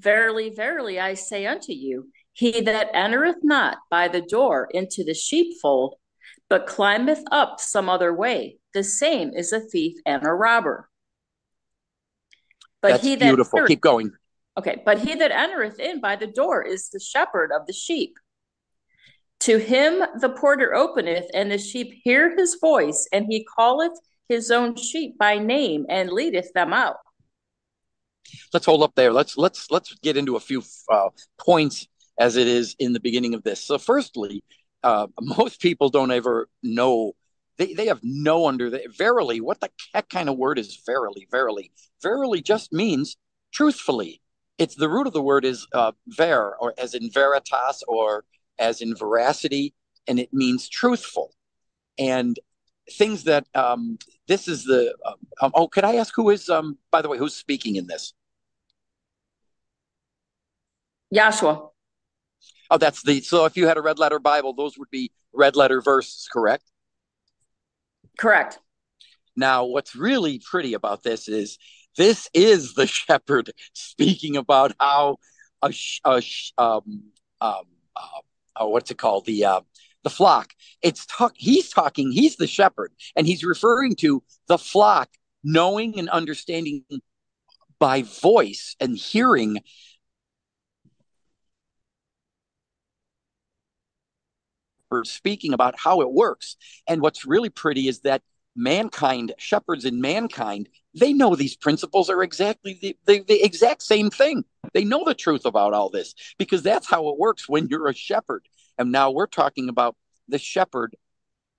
Verily, verily, I say unto you, he that entereth not by the door into the sheepfold, but climbeth up some other way. The same is a thief and a robber. But That's he that beautiful. Entereth, Keep going. Okay, but he that entereth in by the door is the shepherd of the sheep. To him the porter openeth, and the sheep hear his voice, and he calleth his own sheep by name and leadeth them out. Let's hold up there. Let's let's let's get into a few uh, points as it is in the beginning of this. So, firstly, uh, most people don't ever know. They, they have no under the verily. What the heck kind of word is verily? Verily, verily just means truthfully. It's the root of the word is uh, ver, or as in veritas, or as in veracity, and it means truthful. And things that um, this is the um, um oh, could I ask who is um by the way who's speaking in this? Yahshua. Oh, that's the so if you had a red letter Bible, those would be red letter verses, correct? Correct. Now, what's really pretty about this is this is the *laughs* shepherd speaking about how a, a um, um, uh, oh, what's it called the uh, the flock. It's talk. He's talking. He's the shepherd, and he's referring to the flock knowing and understanding by voice and hearing speaking about how it works. And what's really pretty is that mankind, shepherds in mankind, they know these principles are exactly the, the, the, exact same thing. They know the truth about all this because that's how it works when you're a shepherd. And now we're talking about the shepherd,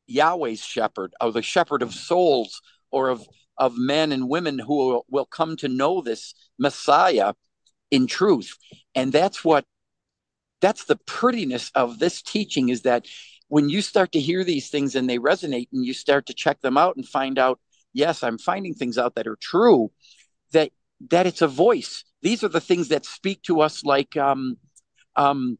Yahweh's shepherd, or the shepherd of souls, or of, of men and women who will, will come to know this Messiah in truth. And that's what that's the prettiness of this teaching is that when you start to hear these things and they resonate and you start to check them out and find out yes i'm finding things out that are true that that it's a voice these are the things that speak to us like um um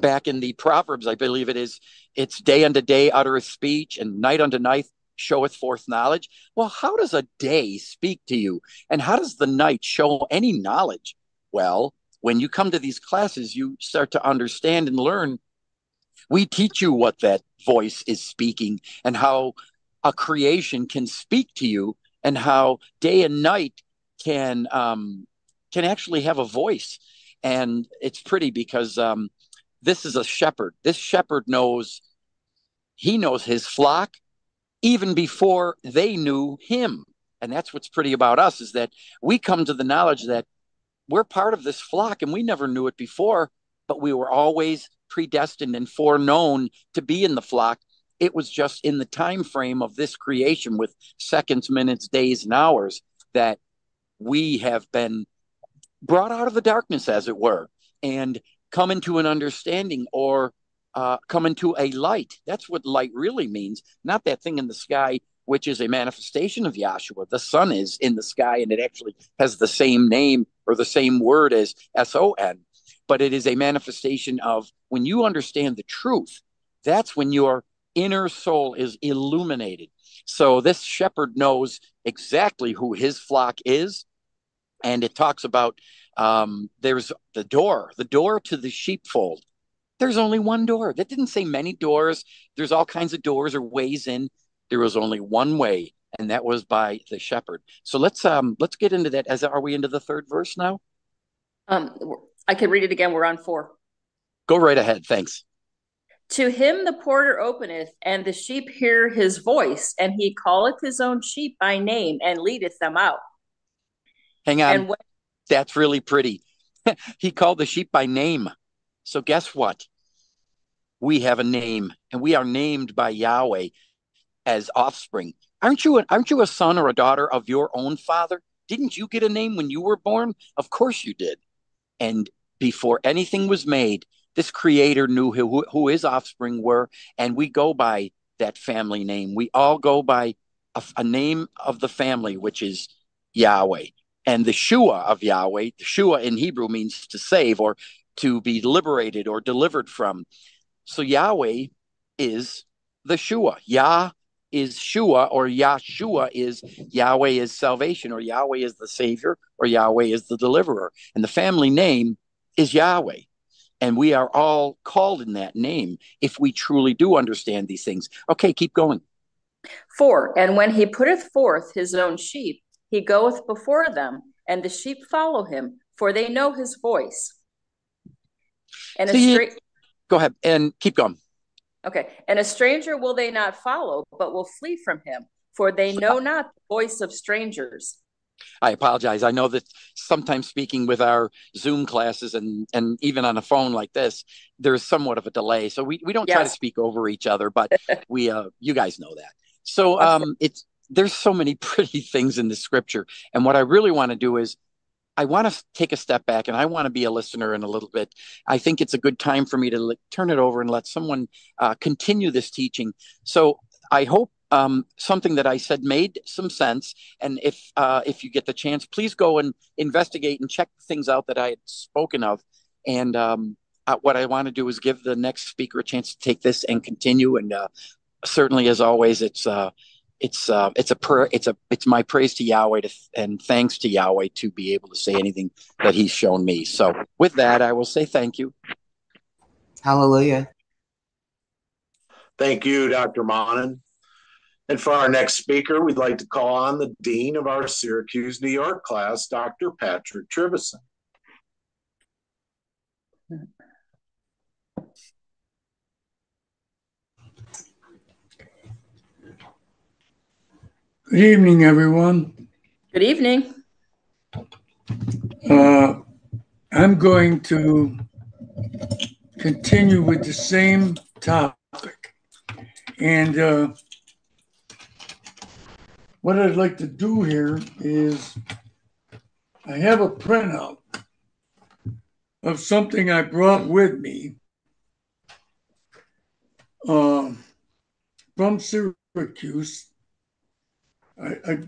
back in the proverbs i believe it is it's day unto day uttereth speech and night unto night showeth forth knowledge well how does a day speak to you and how does the night show any knowledge well when you come to these classes, you start to understand and learn. We teach you what that voice is speaking and how a creation can speak to you and how day and night can um, can actually have a voice. And it's pretty because um, this is a shepherd. This shepherd knows he knows his flock even before they knew him. And that's what's pretty about us is that we come to the knowledge that we're part of this flock and we never knew it before, but we were always predestined and foreknown to be in the flock it was just in the time frame of this creation with seconds, minutes, days, and hours that we have been brought out of the darkness, as it were, and come into an understanding or uh, come into a light. That's what light really means, not that thing in the sky, which is a manifestation of Yahshua. The sun is in the sky and it actually has the same name or the same word as S O N, but it is a manifestation of when you understand the truth, that's when your inner soul is illuminated. So this shepherd knows exactly who his flock is. And it talks about um, there's the door, the door to the sheepfold. There's only one door. That didn't say many doors. There's all kinds of doors or ways in. There was only one way, and that was by the shepherd. So let's um let's get into that. As are we into the third verse now? Um, I can read it again. We're on four. Go right ahead. Thanks. To him the porter openeth, and the sheep hear his voice, and he calleth his own sheep by name and leadeth them out. Hang on. When, That's really pretty. *laughs* he called the sheep by name. So guess what? We have a name, and we are named by Yahweh as offspring. Aren't you? Aren't you a son or a daughter of your own father? Didn't you get a name when you were born? Of course you did. And before anything was made, this creator knew who, who his offspring were, and we go by that family name. We all go by a, a name of the family, which is Yahweh. And the Shua of Yahweh, the Shua in Hebrew means to save or to be liberated or delivered from. So Yahweh is the Shua. Yah is Shua or Yahshua is Yahweh is salvation or Yahweh is the Savior or Yahweh is the deliverer. And the family name is Yahweh. And we are all called in that name if we truly do understand these things. Okay, keep going. four, and when he putteth forth his own sheep, he goeth before them, and the sheep follow him, for they know his voice. And a See, straight Go ahead and keep going. Okay. And a stranger will they not follow, but will flee from him, for they know not the voice of strangers. I apologize. I know that sometimes speaking with our Zoom classes and and even on a phone like this, there's somewhat of a delay. So we, we don't try to speak over each other, but *laughs* we uh you guys know that. So um it's there's so many *laughs* pretty things in the scripture. And what I really want to do is I want to take a step back and I want to be a listener in a little bit. I think it's a good time for me to li- turn it over and let someone uh, continue this teaching. So I hope um, something that I said made some sense. And if uh, if you get the chance, please go and investigate and check things out that I had spoken of. And um, uh, what I want to do is give the next speaker a chance to take this and continue. And uh, certainly, as always, it's uh, it's uh, it's a prayer. It's a it's my praise to Yahweh to, and thanks to Yahweh to be able to say anything that He's shown me. So with that, I will say thank you. Hallelujah. Thank you, Dr. Monin. And for our next speaker, we'd like to call on the Dean of our Syracuse, New York class, Dr. Patrick Trivison. Good evening, everyone. Good evening. Uh, I'm going to continue with the same topic. And uh, what I'd like to do here is I have a printout of something I brought with me um, from Syracuse. I, I,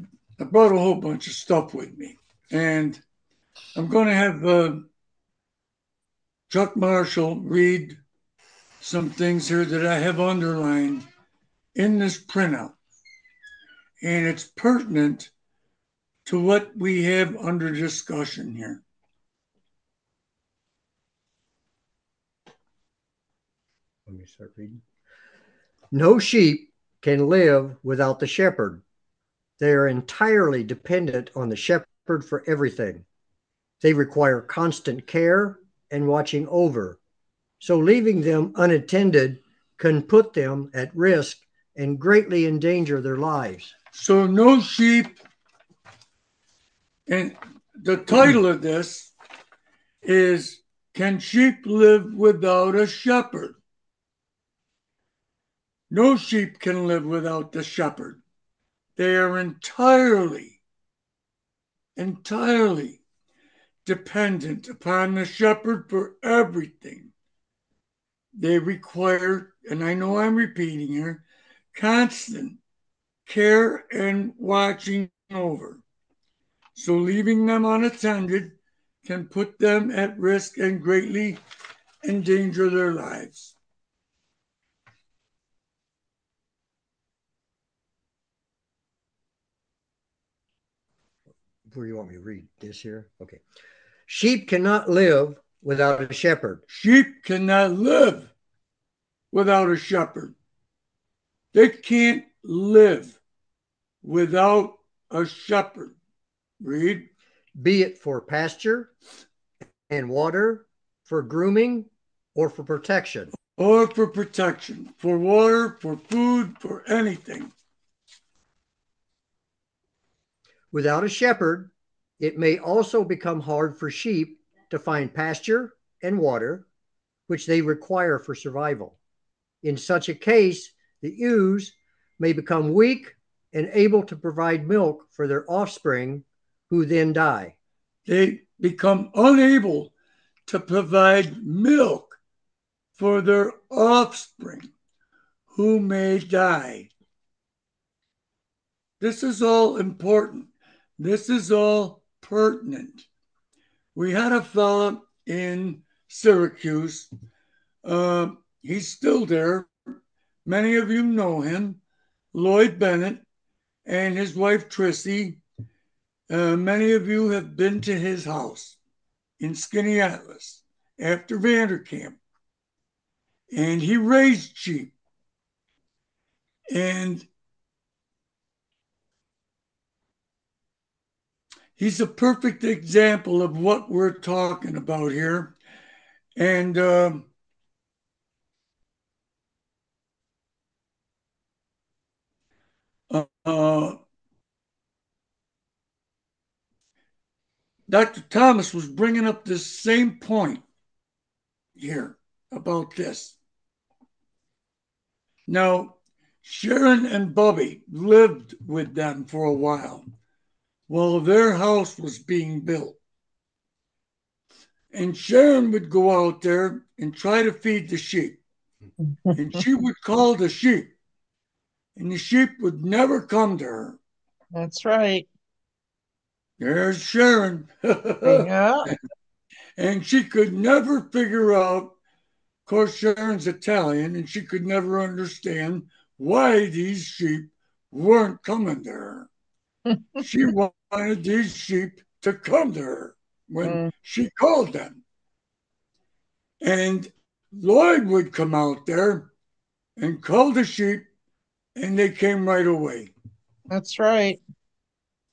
I brought a whole bunch of stuff with me. And I'm going to have uh, Chuck Marshall read some things here that I have underlined in this printout. And it's pertinent to what we have under discussion here. Let me start reading. No sheep can live without the shepherd. They are entirely dependent on the shepherd for everything. They require constant care and watching over. So leaving them unattended can put them at risk and greatly endanger their lives. So, no sheep. And the title of this is Can Sheep Live Without a Shepherd? No sheep can live without the shepherd. They are entirely, entirely dependent upon the shepherd for everything. They require, and I know I'm repeating here, constant care and watching over. So leaving them unattended can put them at risk and greatly endanger their lives. Where you want me to read this here? Okay. Sheep cannot live without a shepherd. Sheep cannot live without a shepherd. They can't live without a shepherd. Read. Be it for pasture and water, for grooming, or for protection. Or for protection, for water, for food, for anything. Without a shepherd, it may also become hard for sheep to find pasture and water, which they require for survival. In such a case, the ewes may become weak and able to provide milk for their offspring, who then die. They become unable to provide milk for their offspring, who may die. This is all important. This is all pertinent. We had a fellow in Syracuse. Uh, he's still there. Many of you know him, Lloyd Bennett and his wife Trissy. Uh, many of you have been to his house in Skaneateles after Vanderkamp. And he raised sheep. And he's a perfect example of what we're talking about here. And um, uh, Dr. Thomas was bringing up this same point here about this. Now, Sharon and Bubby lived with them for a while while their house was being built. And Sharon would go out there and try to feed the sheep. and she *laughs* would call the sheep, and the sheep would never come to her. That's right. There's Sharon. yeah. *laughs* And she could never figure out, of course, Sharon's Italian, and she could never understand why these sheep weren't coming to her. She *laughs* wanted these sheep to come to her when mm. she called them. And Lloyd would come out there and call the sheep, and they came right away. That's right.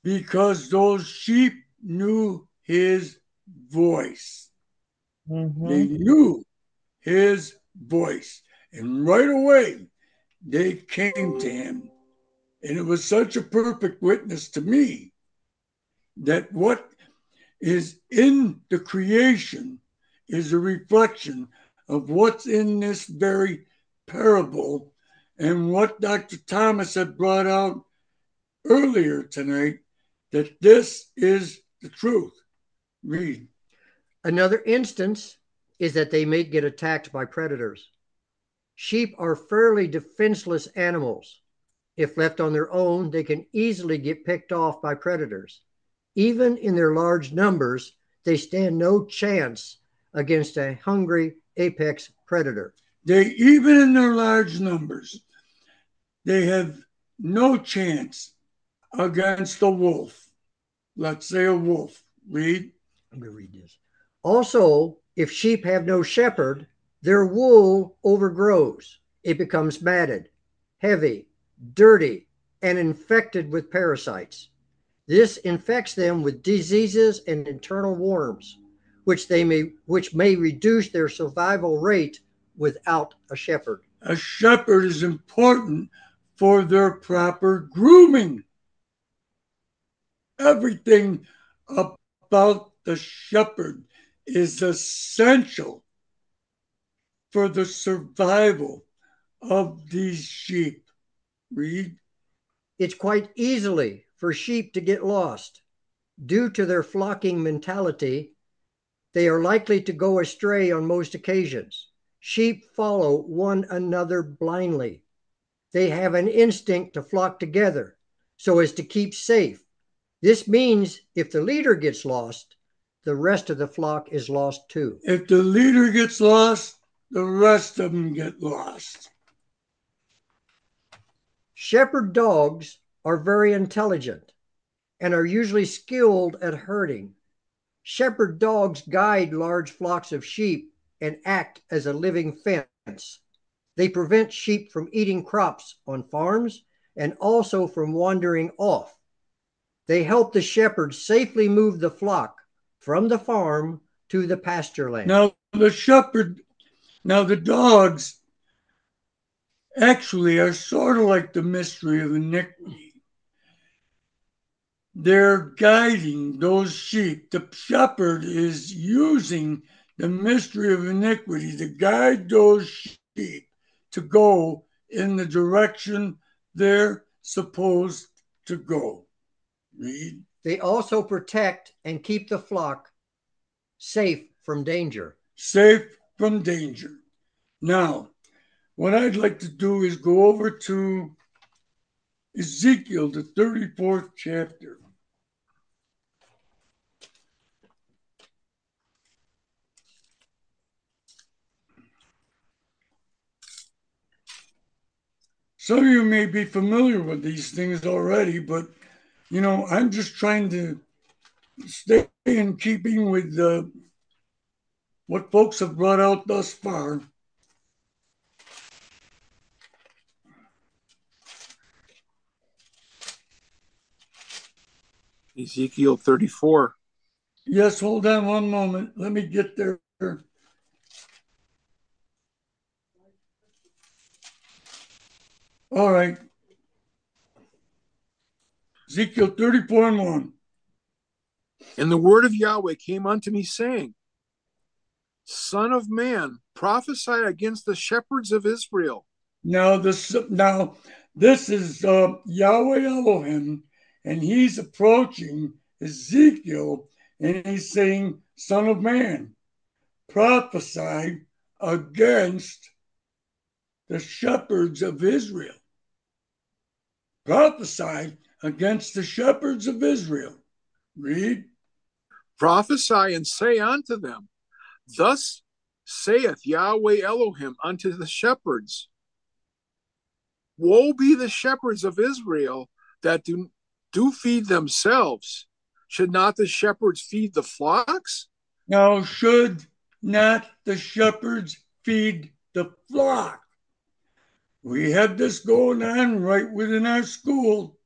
Because those sheep knew his voice. Mm-hmm. They knew his voice. And right away, they came to him. And it was such a perfect witness to me that what is in the creation is a reflection of what's in this very parable and what Dr. Thomas had brought out earlier tonight that this is the truth. Read. Another instance is that they may get attacked by predators. Sheep are fairly defenseless animals. If left on their own, they can easily get picked off by predators. Even in their large numbers, they stand no chance against a hungry apex predator. They, even in their large numbers, they have no chance against a wolf. Let's say a wolf. Read. Let me read this. Also, if sheep have no shepherd, their wool overgrows. It becomes matted, heavy, dirty, and infected with parasites. This infects them with diseases and internal worms, which they may which may reduce their survival rate without a shepherd. A shepherd is important for their proper grooming. Everything about the shepherd is essential for the survival of these sheep? Read. It's quite easily for sheep to get lost. Due to their flocking mentality, they are likely to go astray on most occasions. Sheep follow one another blindly. They have an instinct to flock together so as to keep safe. This means if the leader gets lost, the rest of the flock is lost too. If the leader gets lost, the rest of them get lost. Shepherd dogs are very intelligent and are usually skilled at herding. Shepherd dogs guide large flocks of sheep and act as a living fence. They prevent sheep from eating crops on farms and also from wandering off. They help the shepherds safely move the flock from the farm to the pasture land. Now, the shepherd, now the dogs actually are sort of like the mystery of iniquity they're guiding those sheep. The shepherd is using the mystery of iniquity to guide those sheep to go in the direction they're supposed to go. Read. They also protect and keep the flock safe from danger. Safe from danger. Now, what I'd like to do is go over to Ezekiel, the 34th chapter. Some of you may be familiar with these things already, but you know, I'm just trying to stay in keeping with uh, what folks have brought out thus far. Ezekiel 34. Yes, hold on one moment. Let me get there. All right. Ezekiel 34 and 1. And the word of Yahweh came unto me, saying, Son of man, prophesy against the shepherds of Israel. Now this now this is uh, Yahweh Elohim, and he's approaching Ezekiel, and he's saying, "Son of man, prophesy against the shepherds of Israel." prophesied against the shepherds of Israel. Read. Prophesy and say unto them, Thus saith Yahweh Elohim unto the shepherds Woe be the shepherds of Israel that do, do feed themselves. Should not the shepherds feed the flocks? Now, should not the shepherds feed the flock? We have this going on right within our school.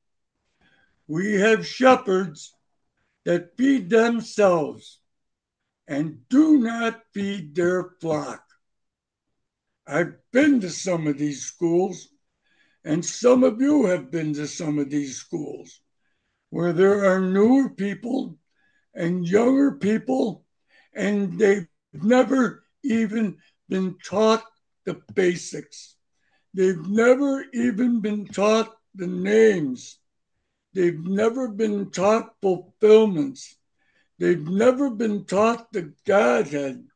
We have shepherds that feed themselves and do not feed their flock. I've been to some of these schools, and some of you have been to some of these schools where there are newer people and younger people, and they've never even been taught the basics. They've never even been taught the names. They've never been taught fulfillments. They've never been taught the Godhead.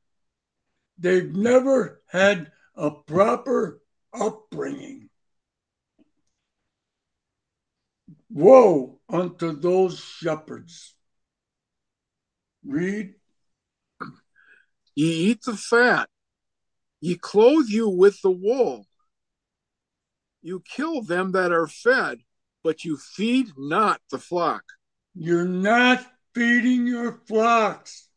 They've never had a proper upbringing. Woe unto those shepherds. Read. Ye eat the fat, ye clothe you with the wool, you kill them that are fed, but you feed not the flock. You're not feeding your flocks.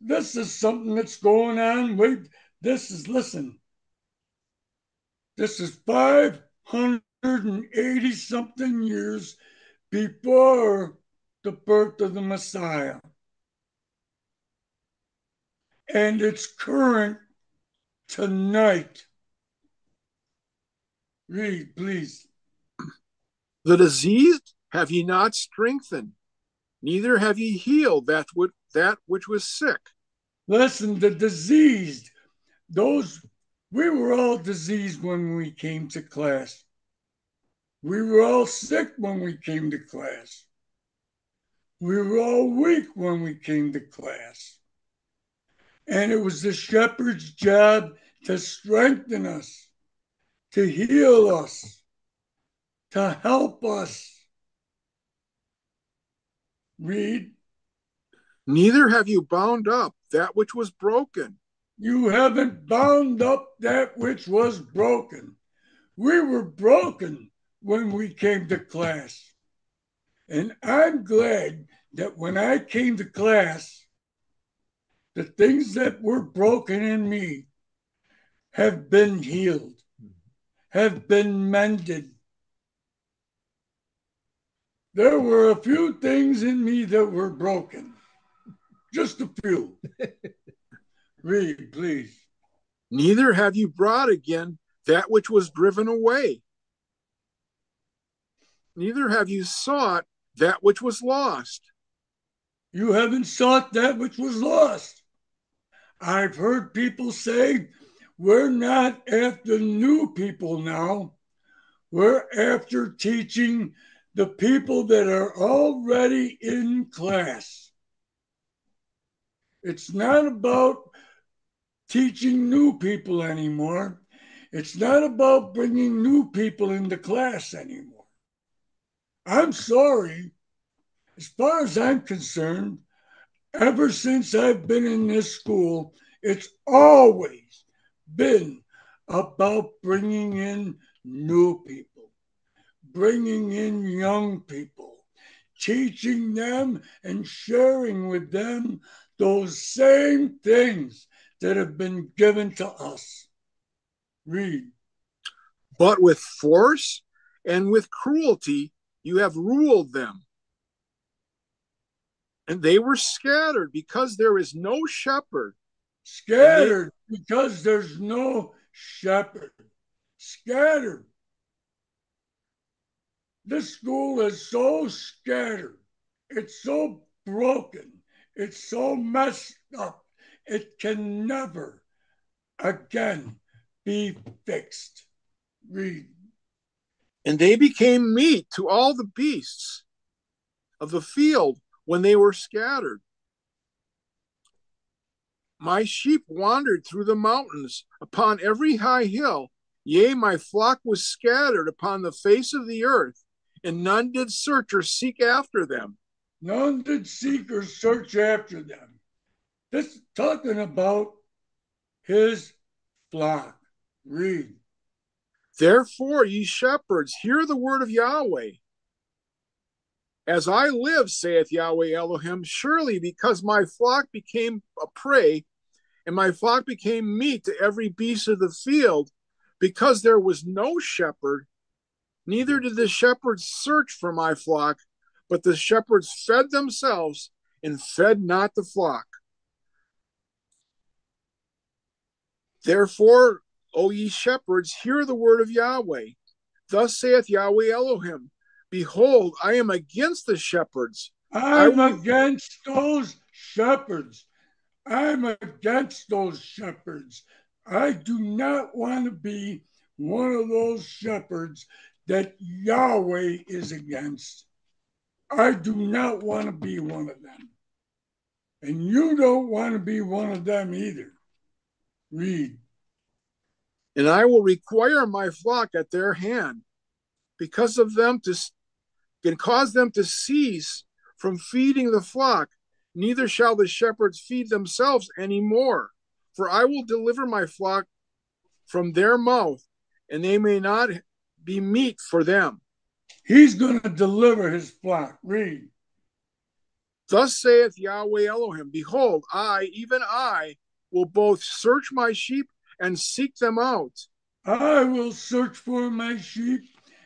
This is something that's going on. Wait, this is, listen, this is 580 something years before the birth of the Messiah. And it's current tonight. Read, please. The diseased have ye not strengthened, neither have ye healed that that which was sick. Listen, the diseased, those We were all diseased when we came to class. We were all sick when we came to class. We were all weak when we came to class. And it was the shepherd's job to strengthen us, to heal us, to help us. Read. Neither have you bound up that which was broken. You haven't bound up that which was broken. We were broken when we came to class. And I'm glad that when I came to class, the things that were broken in me have been healed, have been mended. There were a few things in me that were broken, just a few. *laughs* Read, please. Neither have you brought again that which was driven away. Neither have you sought that which was lost. You haven't sought that which was lost. I've heard people say, we're not after new people now. We're after teaching the people that are already in class. It's not about teaching new people anymore. It's not about bringing new people into class anymore. I'm sorry. As far as I'm concerned, ever since I've been in this school, it's always been about bringing in new people, bringing in young people, teaching them and sharing with them those same things that have been given to us. Read. But with force and with cruelty, you have ruled them. And they were scattered because there is no shepherd. Scattered they, because there's no shepherd. Scattered. This school is so scattered. It's so broken. It's so messed up. It can never again be fixed. Read. And they became meat to all the beasts of the field when they were scattered. My sheep wandered through the mountains upon every high hill. Yea, my flock was scattered upon the face of the earth, and none did search or seek after them. None did seek or search after them. This talking about his flock. Read. Therefore, ye shepherds, hear the word of Yahweh. As I live, saith Yahweh Elohim, surely because my flock became a prey, and my flock became meat to every beast of the field, because there was no shepherd, neither did the shepherds search for my flock, but the shepherds fed themselves and fed not the flock. Therefore, O ye shepherds, hear the word of Yahweh. Thus saith Yahweh Elohim Behold, I am against the shepherds. I'm against those shepherds. I'm against those shepherds. I do not want to be one of those shepherds that Yahweh is against. I do not want to be one of them. And you don't want to be one of them either. Read. And I will require my flock at their hand because of them to can cause them to cease from feeding the flock, neither shall the shepherds feed themselves any more. For I will deliver my flock from their mouth, and they may not be meat for them. He's going to deliver his flock. Read. Thus saith Yahweh Elohim Behold, I, even I, will both search my sheep and seek them out. I will search for my sheep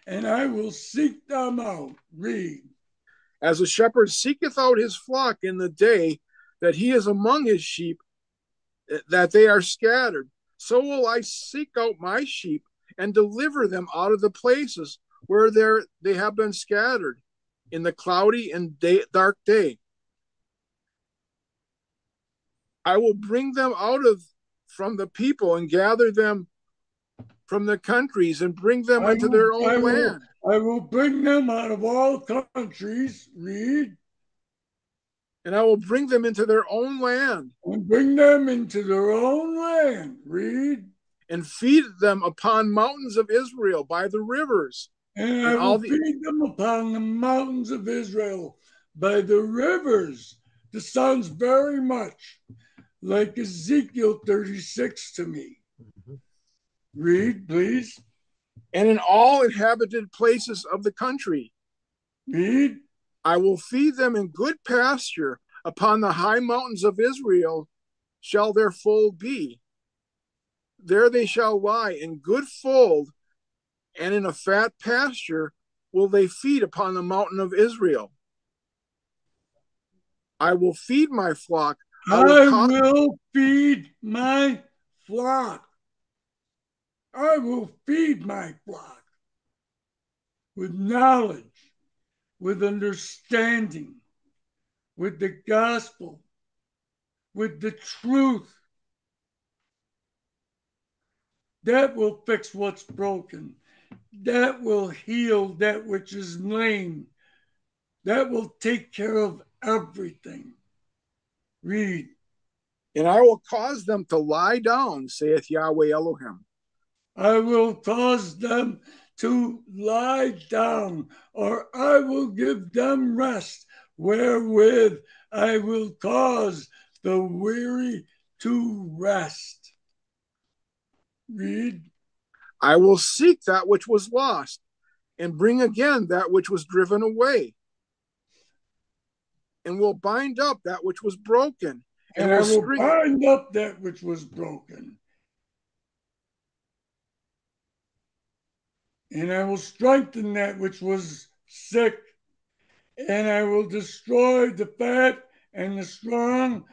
and I will seek them out. Read. As a shepherd seeketh out his flock in the day that he is among his sheep, eh, that they are scattered, so will I seek out my sheep and deliver them out of the places where they have been scattered in the cloudy and day, dark day. I will bring them out of from the people and gather them from the countries and bring them into will, their own I will, land. I will bring them out of all countries. Read. And I will bring them into their own land. And bring them into their own land. Read. And feed them upon mountains of Israel by the rivers. And, and I will the... feed them upon the mountains of Israel by the rivers. This sounds very much like Ezekiel 36 to me. Mm-hmm. Read, please. And in all inhabited places of the country. Read. I will feed them in good pasture upon the high mountains of Israel shall their fold be. There they shall lie in good fold, and in a fat pasture will they feed upon the mountain of Israel. I will feed my flock. I will, I will feed my flock. I will feed my flock with knowledge, with understanding, with the gospel, with the truth. That will fix what's broken. That will heal that which is lame. That will take care of everything. Read. And I will cause them to lie down, saith Yahweh Elohim. I will cause them to lie down, or I will give them rest, wherewith I will cause the weary to rest. Read. I will seek that which was lost and bring again that which was driven away and will bind up that which was broken. And, and I will string- bind up that which was broken. And I will strengthen that which was sick. And I will destroy the fat and the strong.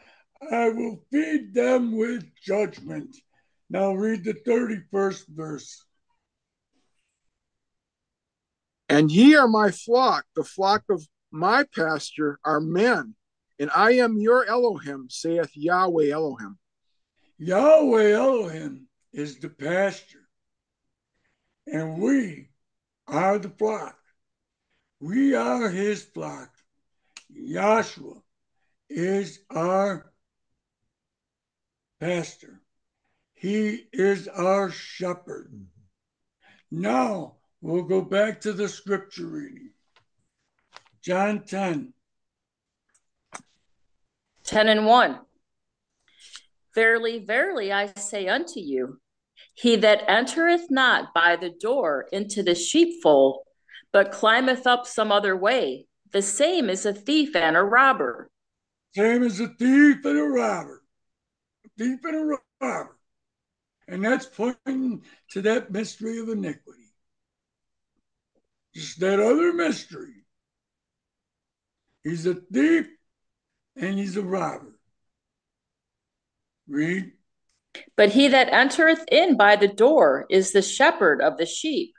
I will feed them with judgment. Now read the 31st verse. And ye are my flock, the flock of my pasture are men, and I am your Elohim, saith Yahweh Elohim. Yahweh Elohim is the pasture, and we are the flock. We are his flock. Yahshua is our pastor. He is our shepherd. Mm-hmm. Now we'll go back to the scripture reading. John 10. 10 and 1. Verily, verily, I say unto you, he that entereth not by the door into the sheepfold, but climbeth up some other way, the same is a thief and a robber. Same as a thief and a robber. A thief and a robber. And that's pointing to that mystery of iniquity. Just that other mystery. He's a thief and he's a robber. Read. But he that entereth in by the door is the shepherd of the sheep.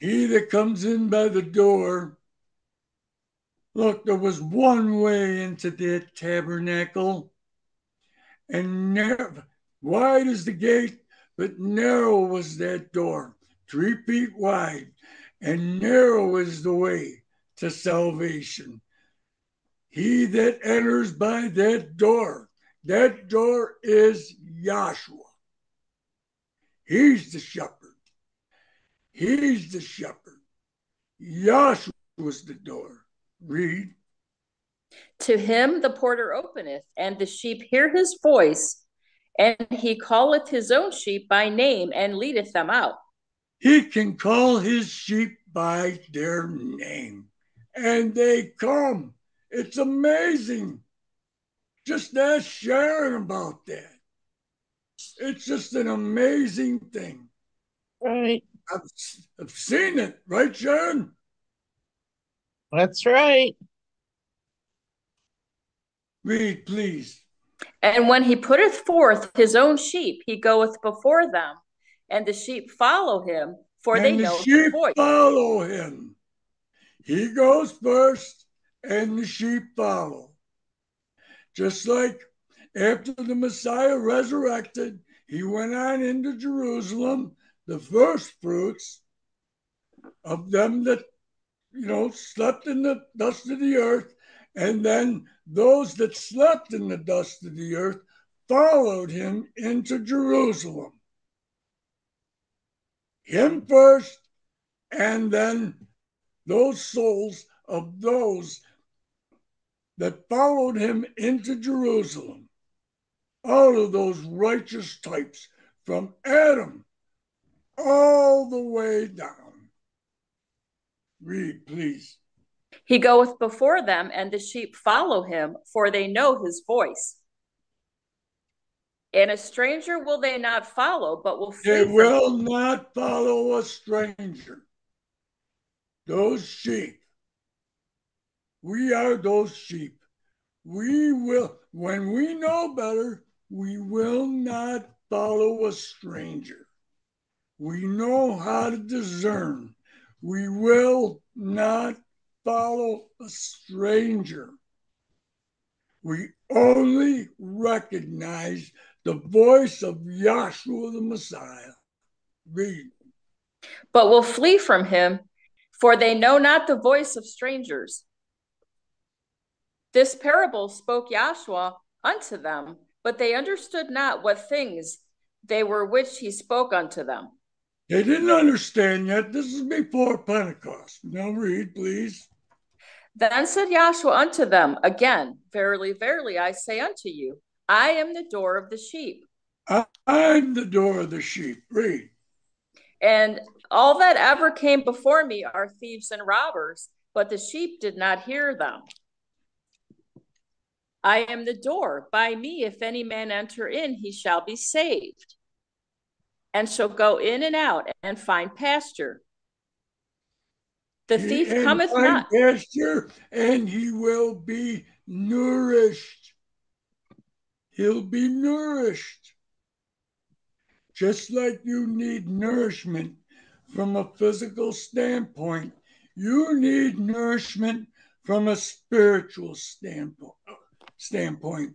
He that comes in by the door. Look, there was one way into that tabernacle, and narrow, wide is the gate, but narrow was that door, three feet wide, and narrow is the way to salvation. He that enters by that door, that door is Yahshua. He's the shepherd. He's the shepherd. Yahshua was the door. Read. To him the porter openeth, and the sheep hear his voice, and he calleth his own sheep by name and leadeth them out. He can call his sheep by their name, and they come. It's amazing. Just ask Sharon about that. It's just an amazing thing. Right. I've, I've seen it, right, Sharon? That's right. Read, please. And when he putteth forth his own sheep, he goeth before them, and the sheep follow him, for and they the know sheep his voice. Follow him. He goes first, and the sheep follow. Just like after the Messiah resurrected, he went on into Jerusalem the first fruits of them that, you know, slept in the dust of the earth. And then those that slept in the dust of the earth followed him into Jerusalem. Him first, and then those souls of those that followed him into Jerusalem, all of those righteous types from Adam all the way down. Read, please. He goeth before them, and the sheep follow him, for they know his voice. And a stranger will they not follow, but will They will not follow a stranger. Those sheep. We are those sheep. We will, when we know better, we will not follow a stranger. We know how to discern. We will not follow a stranger. We only recognize the voice of Yahshua the Messiah. Read. But will flee from him, for they know not the voice of strangers. This parable spoke Yahshua unto them, but they understood not what things they were which he spoke unto them. They didn't understand yet. This is before Pentecost. Now read, please. Then said Yahshua unto them again, Verily, verily, I say unto you, I am the door of the sheep. I, am the door of the sheep. Read. And all that ever came before me are thieves and robbers, but the sheep did not hear them. I am the door. By me, if any man enter in, he shall be saved, and shall go in and out and find pasture. The thief and cometh not. Pasture, and he will be nourished. He'll be nourished. Just like you need nourishment from a physical standpoint, you need nourishment from a spiritual standpoint standpoint,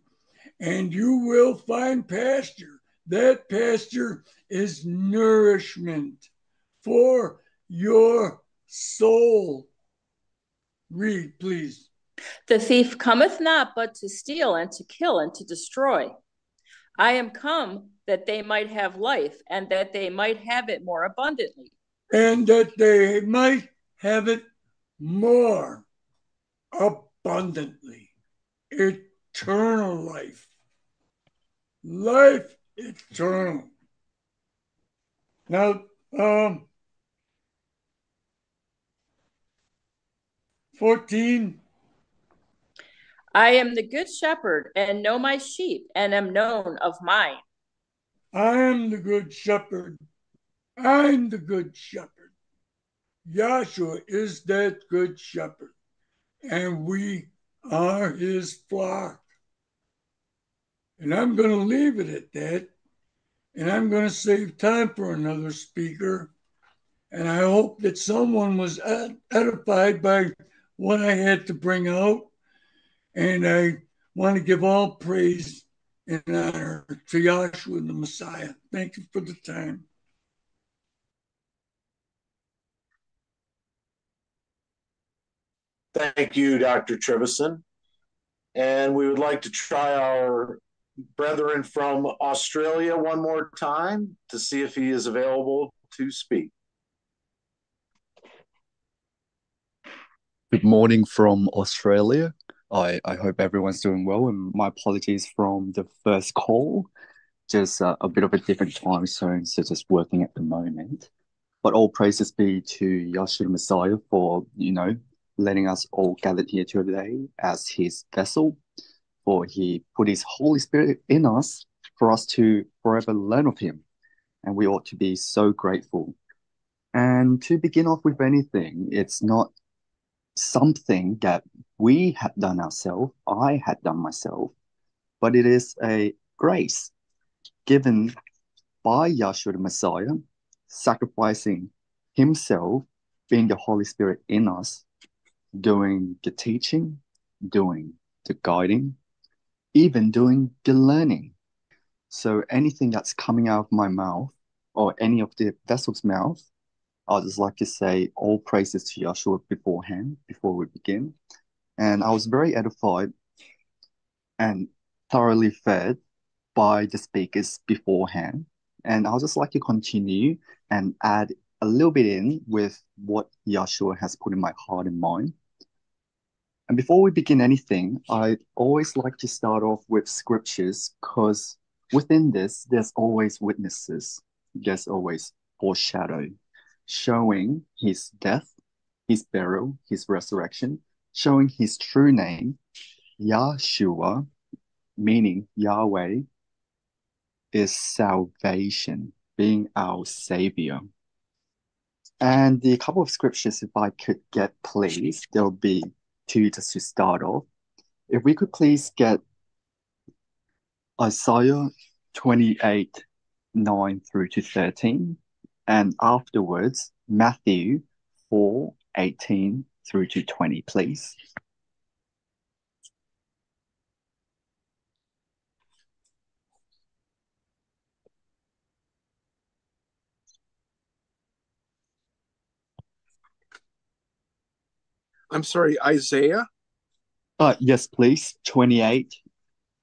and you will find pasture. That pasture is nourishment for your soul. Read, please. The thief cometh not but to steal and to kill and to destroy. I am come that they might have life and that they might have it more abundantly. And that they might have it more abundantly. It eternal life. Life eternal. Now, um, 14. I am the good shepherd and know my sheep and am known of mine. I am the good shepherd. I'm the good shepherd. Yahshua is that good shepherd, and we are his flock. And I'm going to leave it at that. And I'm going to save time for another speaker. And I hope that someone was edified by what I had to bring out. And I want to give all praise and honor to Yahshua the Messiah. Thank you for the time. Thank you, Dr. Trivison. And we would like to try our brethren from Australia one more time to see if he is available to speak. Good morning from Australia. I, I hope everyone's doing well, and my apologies from the first call. Just uh, a bit of a different time zone, so just working at the moment. But all praises be to Yahshua Messiah for, you know, letting us all gathered here today as his vessel for he put his Holy Spirit in us for us to forever learn of him. And we ought to be so grateful. And to begin off with anything, it's not something that we had done ourselves, I had done myself, but it is a grace given by Yahshua the Messiah, sacrificing himself, being the Holy Spirit in us, doing the teaching, doing the guiding, even doing the learning. So anything that's coming out of my mouth or any of the vessel's mouth, I'd just like to say all praises to Yahshua beforehand, before we begin. And I was very edified and thoroughly fed by the speakers beforehand. And I'll just like to continue and add a little bit in with what Yahshua has put in my heart and mind. And before we begin anything, I always like to start off with scriptures because within this, there's always witnesses. There's always foreshadow showing his death, his burial, his resurrection, showing his true name, Yahshua, meaning Yahweh, is salvation, being our savior. And the couple of scriptures, if I could get, please, there'll be two just to start off. If we could please get Isaiah 28 9 through to 13, and afterwards Matthew 4 18 through to 20, please. I'm sorry, Isaiah? Uh, yes, please. 28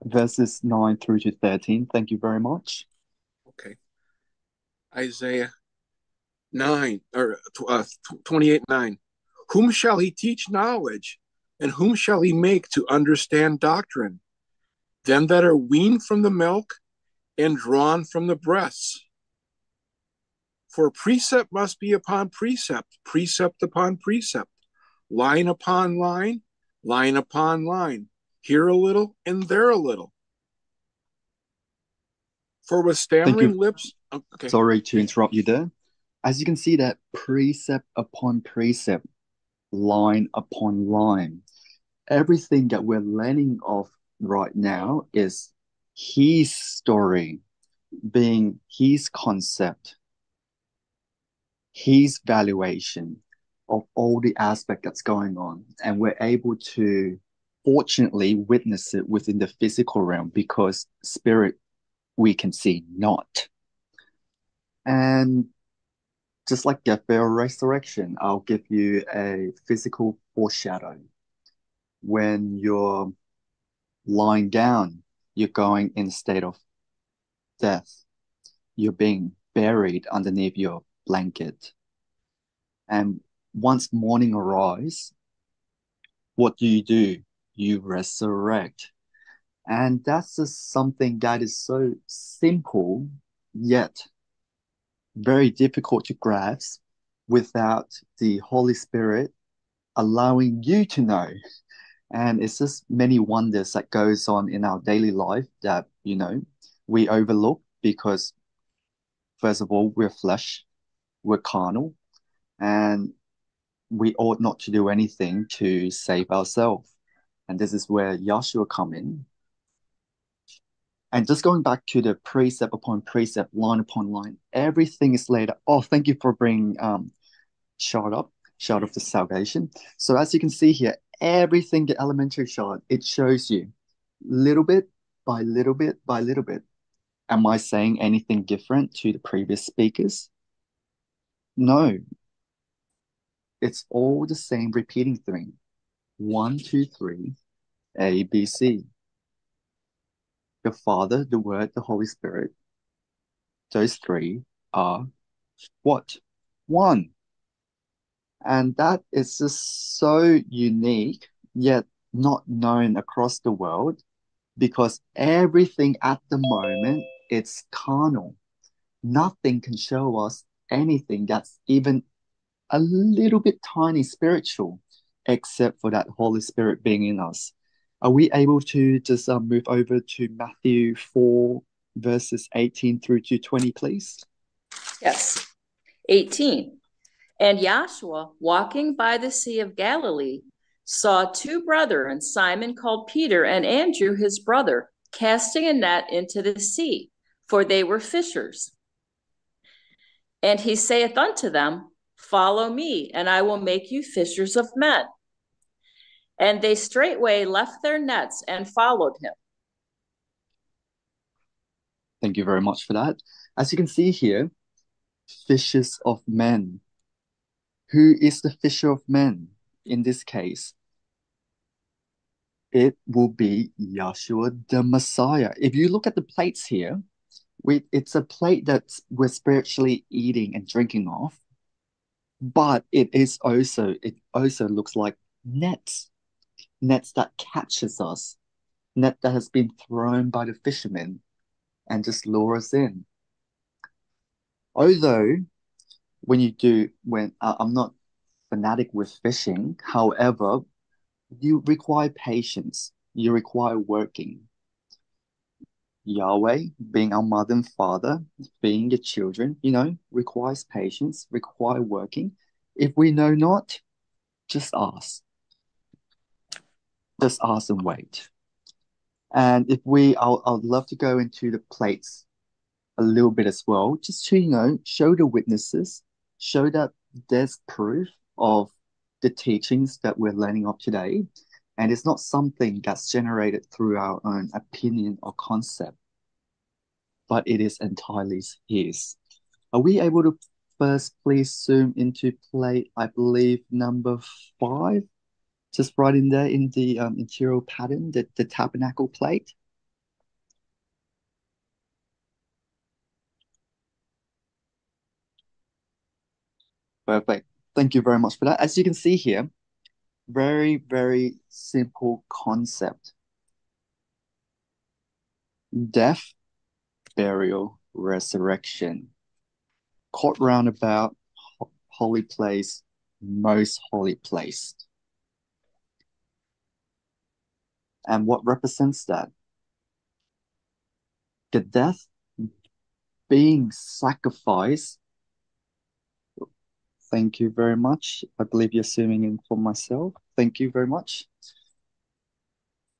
verses 9 through to 13. Thank you very much. Okay. Isaiah 9 or uh, 28 9. Whom shall he teach knowledge? And whom shall he make to understand doctrine? Them that are weaned from the milk and drawn from the breasts. For precept must be upon precept, precept upon precept, line upon line, line upon line, here a little and there a little. For with stammering lips, oh, okay. Sorry to interrupt you there. As you can see that precept upon precept, line upon line, everything that we're learning of right now is his story, being his concept, his valuation of all the aspect that's going on. And we're able to fortunately witness it within the physical realm because spirit we can see not. And just like the burial, resurrection, I'll give you a physical foreshadow. When you're lying down, you're going in a state of death. You're being buried underneath your blanket. And once morning arrives, what do you do? You resurrect. And that's just something that is so simple, yet very difficult to grasp without the Holy Spirit allowing you to know. And it's just many wonders that goes on in our daily life that, you know, we overlook because first of all, we're flesh, we're carnal, and we ought not to do anything to save ourselves. And this is where Yahshua come in. And just going back to the precept upon precept, line upon line, everything is laid out. Oh, thank you for bringing um, chart up, chart of the salvation. So as you can see here, everything, the elementary chart, it shows you little bit by little bit by little bit. Am I saying anything different to the previous speakers? No, it's all the same repeating thing. One, two, three, A, B, C. The Father, the Word, the Holy Spirit. Those three are what? One. And that is just so unique, yet not known across the world because everything at the moment it's carnal. Nothing can show us anything that's even a little bit tiny spiritual, except for that Holy Spirit being in us. Are we able to just uh, move over to Matthew 4, verses 18 through to 20, please? Yes. 18. And Yahshua, walking by the Sea of Galilee, saw two brethren, Simon called Peter and Andrew his brother, casting a net into the sea, for they were fishers. And he saith unto them, Follow me, and I will make you fishers of men. And they straightway left their nets and followed him. Thank you very much for that. As you can see here, fishers of men. Who is the fisher of men in this case? It will be Yeshua the Messiah. If you look at the plates here, we, it's a plate that we're spiritually eating and drinking off, but it is also it also looks like nets, nets that catches us, net that has been thrown by the fishermen, and just lure us in. Although, when you do, when uh, I'm not fanatic with fishing, however, you require patience. You require working. Yahweh, being our mother and father, being the children, you know, requires patience, require working. If we know not, just ask. Just ask and wait. And if we, I'll, I'd love to go into the plates a little bit as well, just to, you know, show the witnesses, show that there's proof of the teachings that we're learning of today. And it's not something that's generated through our own opinion or concept, but it is entirely His. Are we able to first please zoom into plate, I believe, number five? Just right in there in the um, interior pattern, the, the tabernacle plate. Perfect. Thank you very much for that. As you can see here, very, very simple concept. Death, burial, resurrection. Court roundabout, holy place, most holy place. And what represents that? The death being sacrificed Thank you very much. I believe you're zooming in for myself. Thank you very much.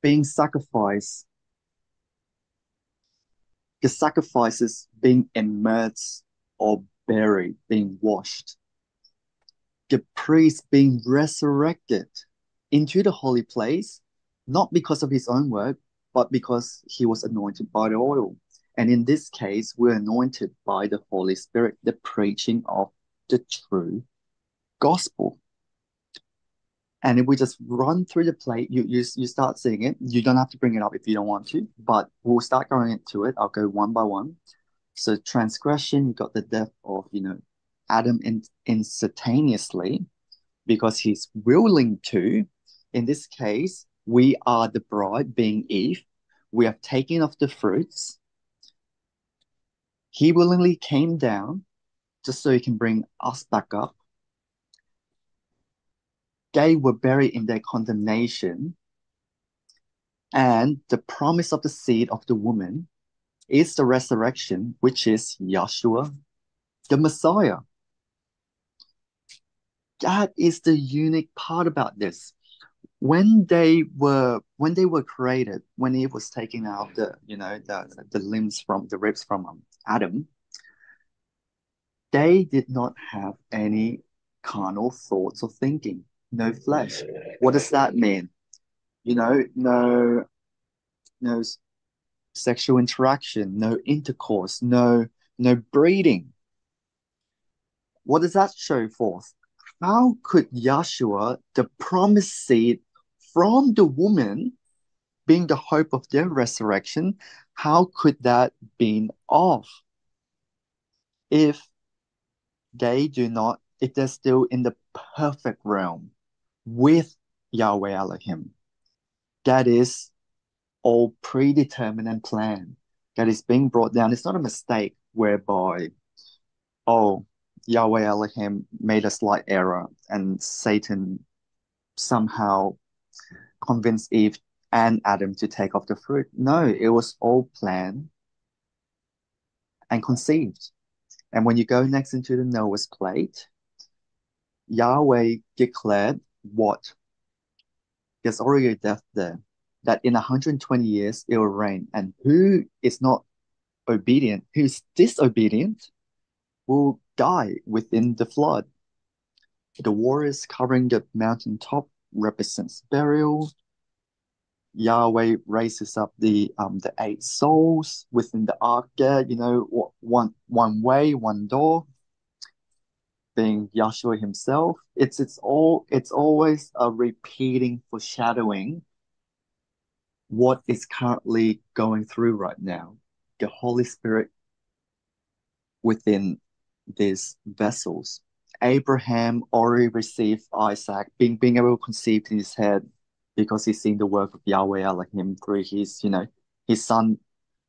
Being sacrificed. The sacrifice is being immersed or buried, being washed. The priest being resurrected into the holy place, not because of his own work, but because he was anointed by the oil. And in this case, we're anointed by the Holy Spirit, the preaching of the true gospel. And if we just run through the plate, you, you you start seeing it. You don't have to bring it up if you don't want to, but we'll start going into it. I'll go one by one. So transgression, you got the death of you know Adam in, instantaneously because he's willing to. In this case, we are the bride, being Eve. We have taken off the fruits. He willingly came down just so he can bring us back up. They were buried in their condemnation. And the promise of the seed of the woman is the resurrection, which is Yeshua, the Messiah. That is the unique part about this. When they were when they were created, when he was taking out the you know the the limbs from the ribs from um, Adam, they did not have any carnal thoughts or thinking, no flesh. What does that mean? You know, no, no sexual interaction, no intercourse, no, no breeding. What does that show forth? How could Yeshua, the promised seed from the woman, being the hope of their resurrection, how could that be off? If they do not, if they're still in the perfect realm with Yahweh Elohim, that is all predetermined and planned, that is being brought down. It's not a mistake whereby, oh, Yahweh Elohim made a slight error and Satan somehow convinced Eve and Adam to take off the fruit. No, it was all planned and conceived. And when you go next into the Noah's plate, Yahweh declared what? There's already a death there. That in 120 years it will rain. And who is not obedient, who's disobedient, will die within the flood. The waters covering the mountaintop represents burial. Yahweh raises up the um the eight souls within the ark there, you know, one one way, one door. being Yahshua himself. It's it's all it's always a repeating foreshadowing what is currently going through right now. The Holy Spirit within these vessels. Abraham already received Isaac, being being able to conceive in his head because he's seen the work of Yahweh Elohim through his, you know, his son.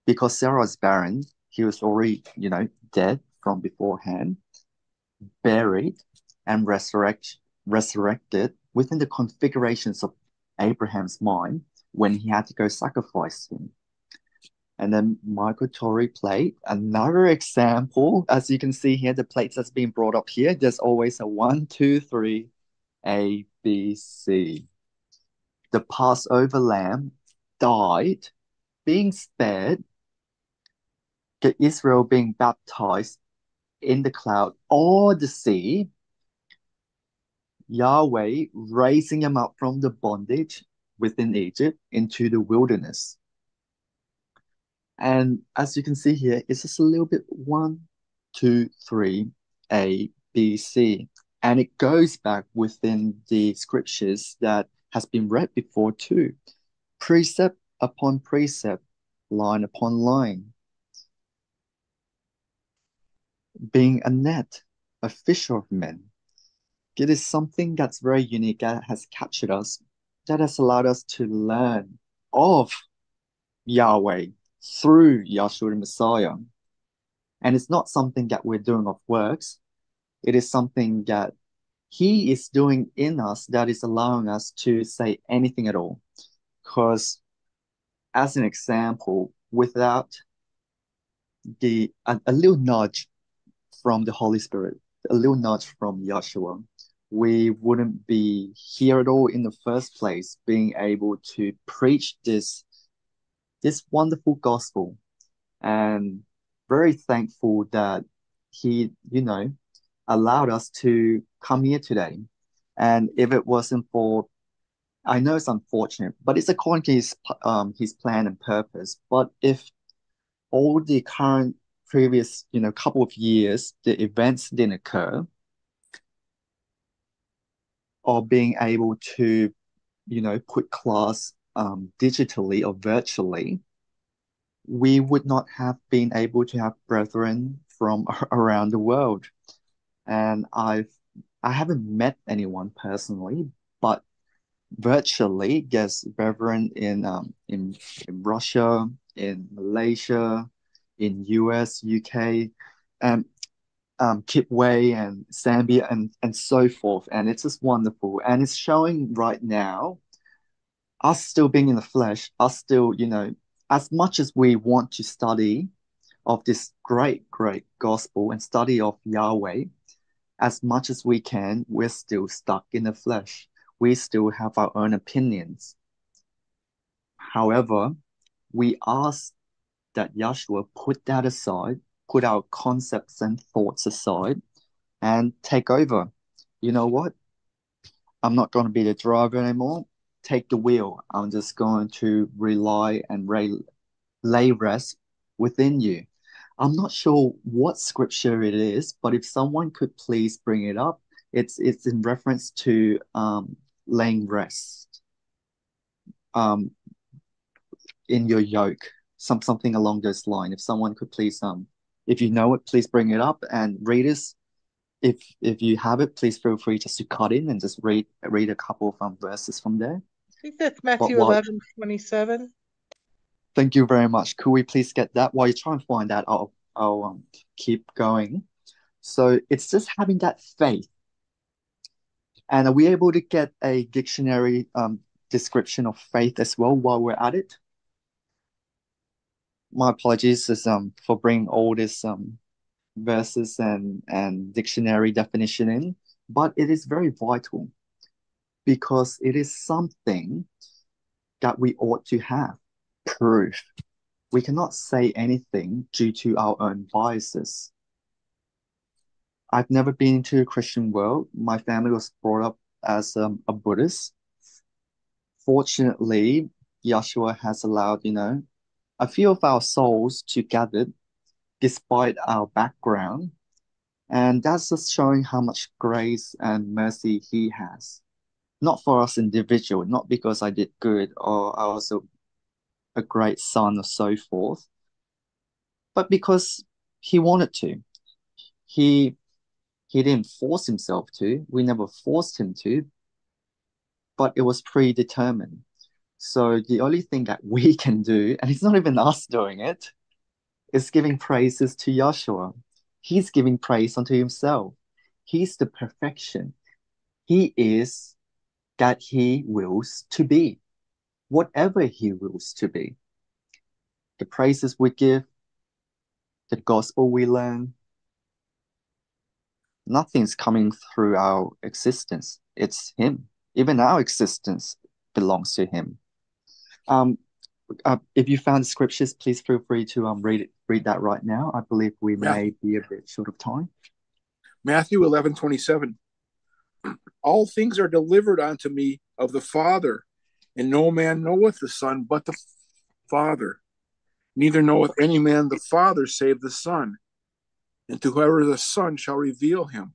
Because Sarah was barren, he was already, you know, dead from beforehand, buried, and resurrect, resurrected within the configurations of Abraham's mind when he had to go sacrifice him. And then Michael Tory played another example. As you can see here, the plates that's being brought up here, there's always a one, two, three, A, B, C. The Passover lamb died, being spared, the Israel being baptized in the cloud or the sea, Yahweh raising him up from the bondage within Egypt into the wilderness. And as you can see here, it's just a little bit one, two, three, A, B, C. And it goes back within the scriptures that has been read before too. Precept upon precept, line upon line. Being a net, a fisher of men. It is something that's very unique that has captured us, that has allowed us to learn of Yahweh, through Yahshua the Messiah. And it's not something that we're doing of works. It is something that he is doing in us that is allowing us to say anything at all. Because as an example, without the a, a little nudge from the Holy Spirit, a little nudge from Yahshua, we wouldn't be here at all in the first place, being able to preach this this wonderful gospel and very thankful that he, you know, allowed us to come here today. And if it wasn't for, I know it's unfortunate, but it's according to his, um, his plan and purpose. But if all the current previous, you know, couple of years, the events didn't occur, or being able to, you know, put class um, digitally or virtually, we would not have been able to have brethren from *laughs* around the world. And I've I haven't met anyone personally, but virtually, yes, brethren in um in, in Russia, in Malaysia, in US, UK, and um, Kitwe and Zambia and, and so forth. And it's just wonderful. And it's showing right now us still being in the flesh, us still, you know, as much as we want to study of this great, great gospel and study of Yahweh, as much as we can, we're still stuck in the flesh. We still have our own opinions. However, we ask that Yahshua put that aside, put our concepts and thoughts aside, and take over. You know what? I'm not going to be the driver anymore take the wheel. I'm just going to rely and lay, lay rest within you. I'm not sure what scripture it is, but if someone could please bring it up, it's it's in reference to um, laying rest um, in your yoke, some something along those lines. If someone could please um, if you know it, please bring it up. And readers, if if you have it, please feel free just to cut in and just read read a couple of um, verses from there. I think that's Matthew what, 11, 27. Thank you very much. Could we please get that? While you try and find that, I'll, I'll um, keep going. So it's just having that faith. And are we able to get a dictionary um, description of faith as well while we're at it? My apologies is, um, for bringing all this um, verses and, and dictionary definition in, but it is very vital because it is something that we ought to have proof. We cannot say anything due to our own biases. I've never been into a Christian world. My family was brought up as um, a Buddhist. Fortunately, Yahshua has allowed, you know, a few of our souls to gather despite our background And that's just showing how much grace and mercy he has. Not for us individual, not because I did good or I was a, a great son or so forth, but because he wanted to. He he didn't force himself to. We never forced him to, but it was predetermined. So the only thing that we *laughs* can do, and it's not even us doing it, is giving praises to Yahshua. He's giving praise unto himself. He's the perfection. He is that he wills to be, whatever he wills to be. The praises we give, the gospel we learn, nothing's coming through our existence. It's him. Even our existence belongs to him. Um, uh, if you found scriptures, please feel free to um read it, read that right now. I believe we may be a bit short of time. Matthew eleven twenty seven. *clears throat* All things are delivered unto me of the Father, and no man knoweth the Son but the Father. Neither knoweth any man the Father save the Son, and to whoever the Son shall reveal him.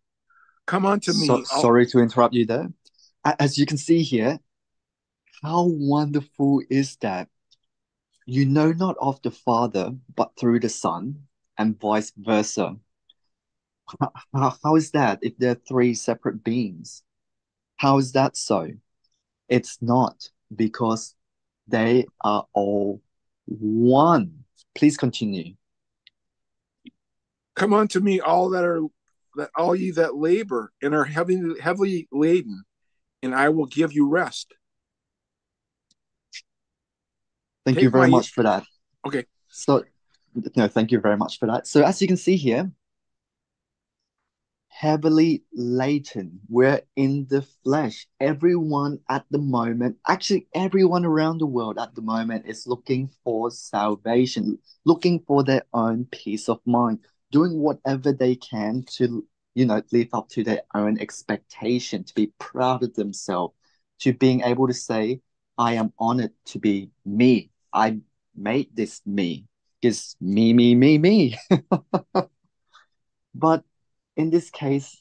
Come unto me. So, sorry to interrupt you there. As you can see here, how wonderful is that? You know not of the Father, but through the Son, and vice versa. How, is that if they're three separate beings? How is that so? It's not because they are all one. Please continue. Come unto me, all that are that all ye that labor and are heavy, heavily laden, and I will give you rest. Thank Take you very much for that. Okay. So, no, thank you very much for that. So, as you can see here, heavily laden, we're in the flesh. Everyone at the moment, actually, everyone around the world at the moment is looking for salvation, looking for their own peace of mind, doing whatever they can to, you know, live up to their own expectation, to be proud of themselves, to being able to say, I am honored to be me. I made this me. It's me, me, me, me. *laughs* but in this case,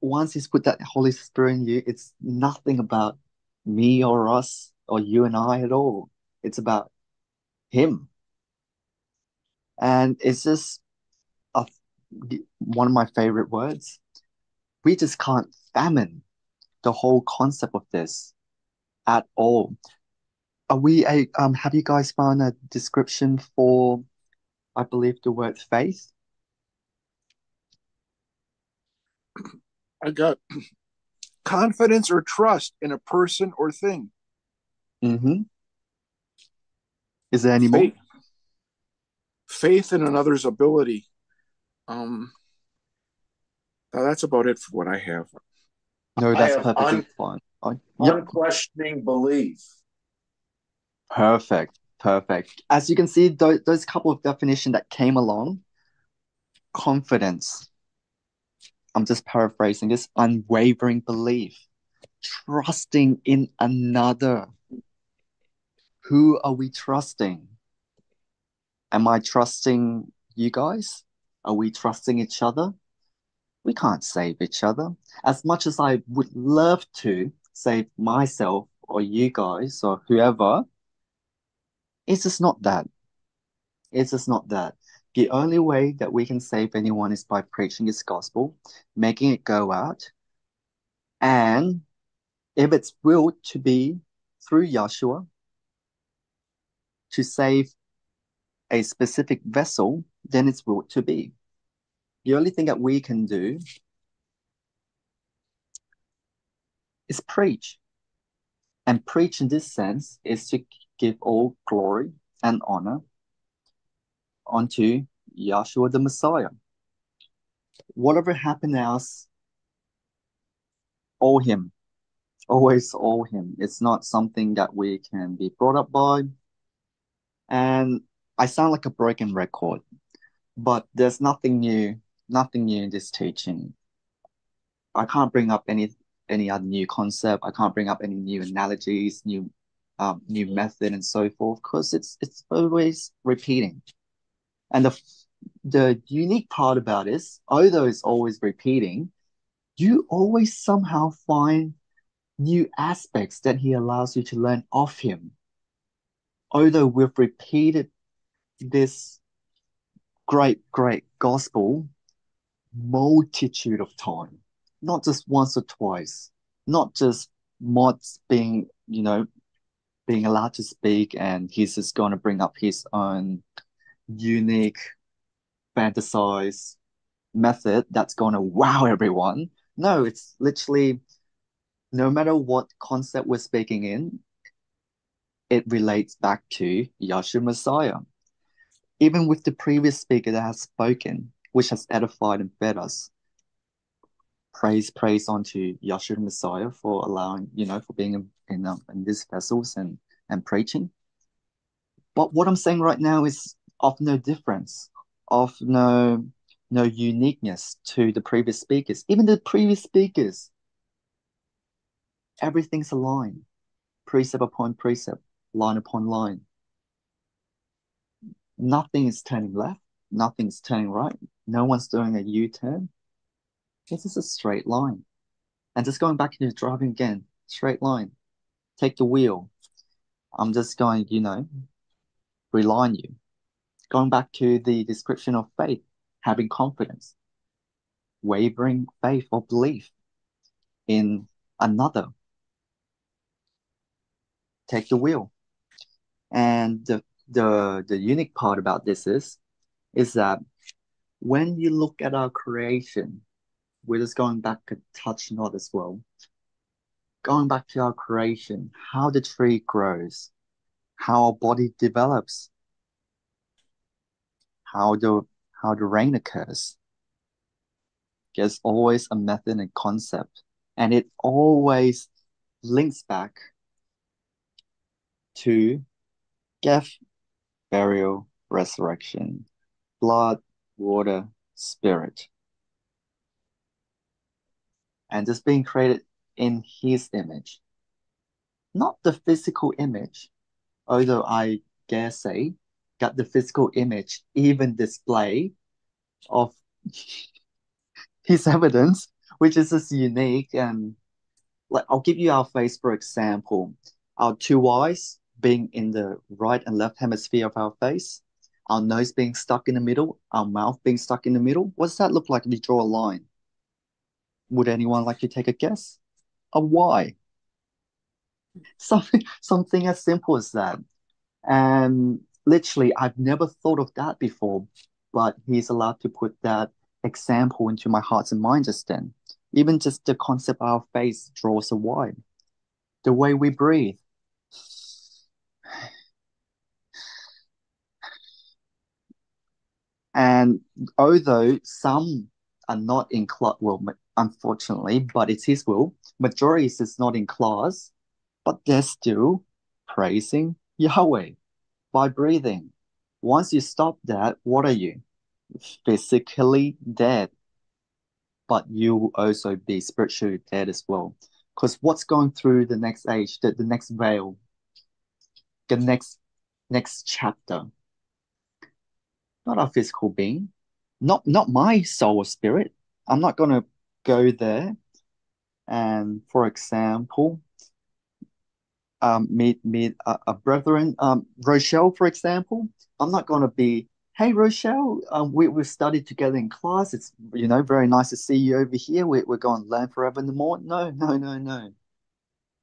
once he's put that Holy Spirit in you, it's nothing about me or us or you and I at all. It's about him. And it's just a, one of my favorite words. We just can't famine the whole concept of this at all. Are we a um have you guys found a description for I believe the word faith? I got confidence or trust in a person or thing. Mm-hmm. Is there any more? Faith, faith in another's ability. Um, now that's about it for what I have. No, that's have perfectly un- fine. I- yep. Unquestioning belief. Perfect, perfect. As you can see, those, those couple of definitions that came along, confidence. I'm just paraphrasing this unwavering belief, trusting in another. Who are we trusting? Am I trusting you guys? Are we trusting each other? We can't save each other. As much as I would love to save myself or you guys or whoever, it's just not that. It's just not that. The only way that we can save anyone is by preaching his gospel, making it go out, and if it's willed to be through Yahshua to save a specific vessel, then it's willed to be. The only thing that we can do is preach. And preach in this sense is to give all glory and honor onto Yahshua the Messiah. Whatever happened else, owe him. Always owe him. It's not something that we can be brought up by. And I sound like a broken record, but there's nothing new, nothing new in this teaching. I can't bring up any any other new concept. I can't bring up any new analogies, new um, new method, and so forth, because it's it's always repeating. And the the unique part about this, although it's always repeating, you always somehow find new aspects that he allows you to learn of him. Although we've repeated this great, great gospel multitude of time, not just once or twice, not just mods being, you know, being allowed to speak and he's just going to bring up his own unique fantasize method that's going to wow everyone. No, it's literally no matter what concept we're speaking in, it relates back to Yahshua Messiah. Even with the previous speaker that has spoken, which has edified and fed us, praise, praise onto Yahshua Messiah for allowing, you know, for being in, in, um, in these vessels and, and preaching. But what I'm saying right now is of no difference, of no no uniqueness to the previous speakers. Even the previous speakers, everything's aligned, precept upon precept, line upon line. Nothing is turning left, nothing's turning right. No one's doing a U-turn. This is a straight line. And just going back into driving again, straight line. Take the wheel. I'm just going, you know, rely on you. Going back to the description of faith, having confidence, wavering faith or belief in another. Take the wheel. And the, the, the unique part about this is, is that when you look at our creation, we're just going back a touch not as well. Going back to our creation, how the tree grows, how our body develops, how the how the rain occurs. There's always a method and concept, and it always links back to death, burial, resurrection, blood, water, spirit. And just being created in his image. Not the physical image, although I dare say got the physical image, even display of *laughs* his evidence, which is just unique. And like I'll give you our face for example. Our two eyes being in the right and left hemisphere of our face, our nose being stuck in the middle, our mouth being stuck in the middle. What does that look like if you draw a line? Would anyone like to take a guess? A why? *laughs* Something something as simple as that. And literally, I've never thought of that before, but he's allowed to put that example into my heart and mind just then. Even just the concept of our face draws a wide. The way we breathe. And although some are not in class, well, unfortunately, but it's his will, majority is not in class, but they're still praising Yahweh by breathing. Once you stop that, what are you? Physically dead. But you will also be spiritually dead as well. Because what's going through the next age, the, the next veil, the next next chapter? Not our physical being, not not my soul or spirit. I'm not gonna go there. And for example, um, meet meet a, a brethren. Um, Rochelle, for example, I'm not going to be, hey Rochelle, um, we we've studied together in class. It's you know very nice to see you over here. We, we're going to learn forever in the morning. No, no, no, no.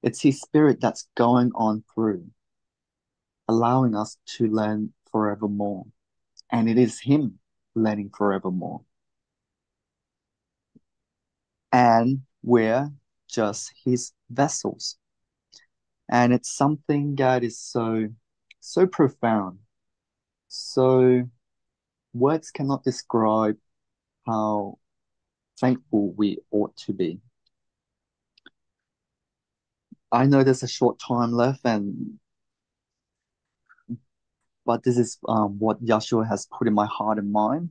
It's His Spirit that's going on through, allowing us to learn forevermore, and it is Him learning forevermore, and we're just His vessels and it's something that is so so profound so words cannot describe how thankful we ought to be i know there's a short time left and but this is um, what Yahshua has put in my heart and mind.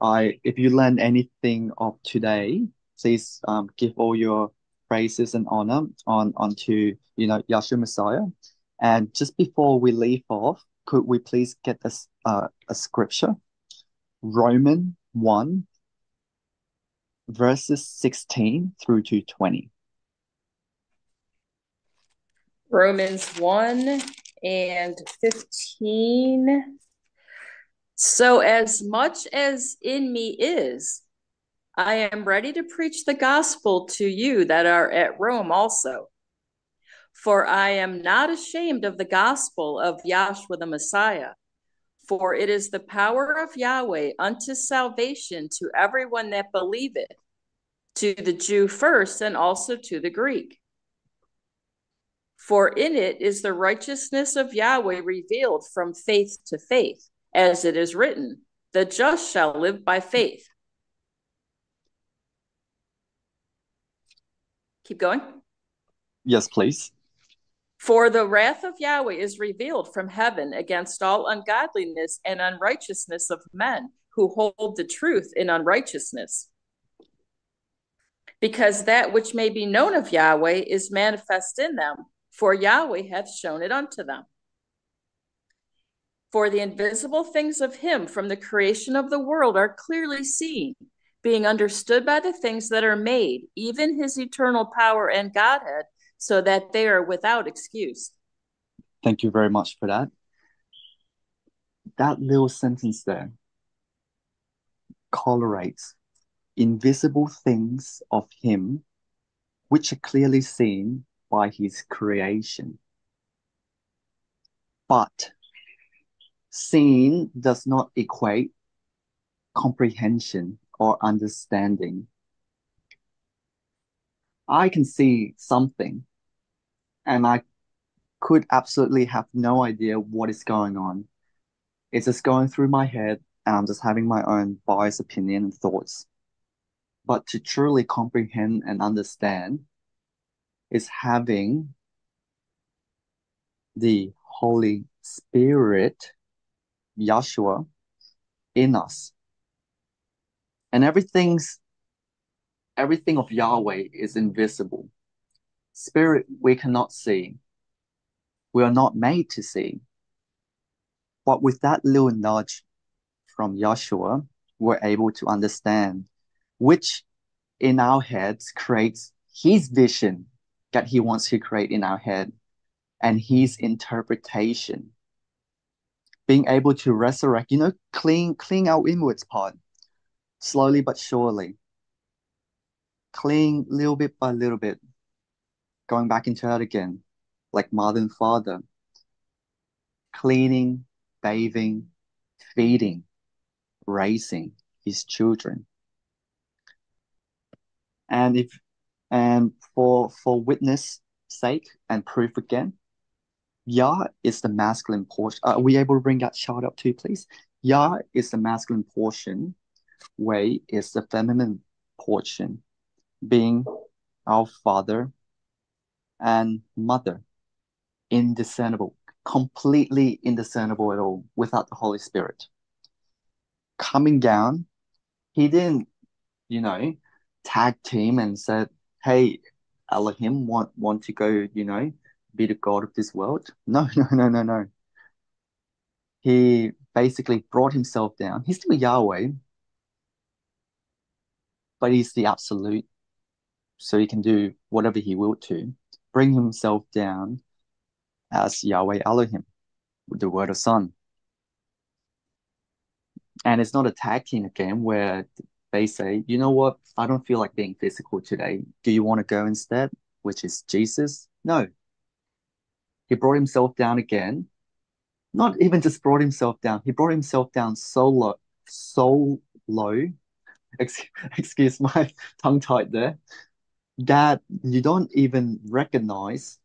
I, if you learn anything of today, please um, give all your praises and honor on onto you know Yahshua Messiah. And just before we leave off, could we please get this uh, a scripture Roman 1, verses 16 through to 20. Romans 1 and 15. So, as much as in me is, I am ready to preach the gospel to you that are at Rome also. For I am not ashamed of the gospel of Yahshua the Messiah, for it is the power of Yahweh unto salvation to everyone that believeth, to the Jew first and also to the Greek. For in it is the righteousness of Yahweh revealed from faith to faith, as it is written, the just shall live by faith. Keep going. Yes, please. For the wrath of Yahweh is revealed from heaven against all ungodliness and unrighteousness of men who hold the truth in unrighteousness. Because that which may be known of Yahweh is manifest in them, for Yahweh hath shown it unto them. For the invisible things of him from the creation of the world are clearly seen, being understood by the things that are made, even his eternal power and Godhead, so that they are without excuse. Thank you very much for that. That little sentence there colorates invisible things of him which are clearly seen by his creation. But seeing does not equate comprehension or understanding. I can see something and I could absolutely have no idea what is going on. It's just going through my head and I'm just having my own biased opinion and thoughts. But to truly comprehend and understand is having the Holy Spirit, Yahshua, in us. And everything's everything of Yahweh is invisible. Spirit we cannot see. We are not made to see. But with that little nudge from Yahshua, we're able to understand, which in our heads creates his vision that he wants to create in our head and his interpretation. Being able to resurrect, you know, clean, clean our inwards part, slowly but surely. Clean little bit by little bit, going back into that again, like mother and father. Cleaning, bathing, feeding, raising his children. And if and for for witness sake and proof again, Yah is the masculine portion. Uh, are we able to bring that chart up too, please? Yah is the masculine portion. Wei is the feminine portion, being our father and mother, indiscernible, completely indiscernible at all without the Holy Spirit. Coming down, he didn't, you know, tag team and said, hey, Elohim want want to go, you know, be the God of this world? No, *laughs* no, no, no, no. He basically brought himself down. He's still Yahweh, but he's the absolute. So he can do whatever he will to. Bring himself down as Yahweh Elohim, with the word of Son. And it's not a tag team again where they say, you know what, I don't feel like being physical today. Do you want to go instead? Which is Jesus? No. He brought himself down again. Not even just brought himself down, he brought himself down so low, so low. *laughs* excuse my *laughs* tongue tied there. That you don't even recognize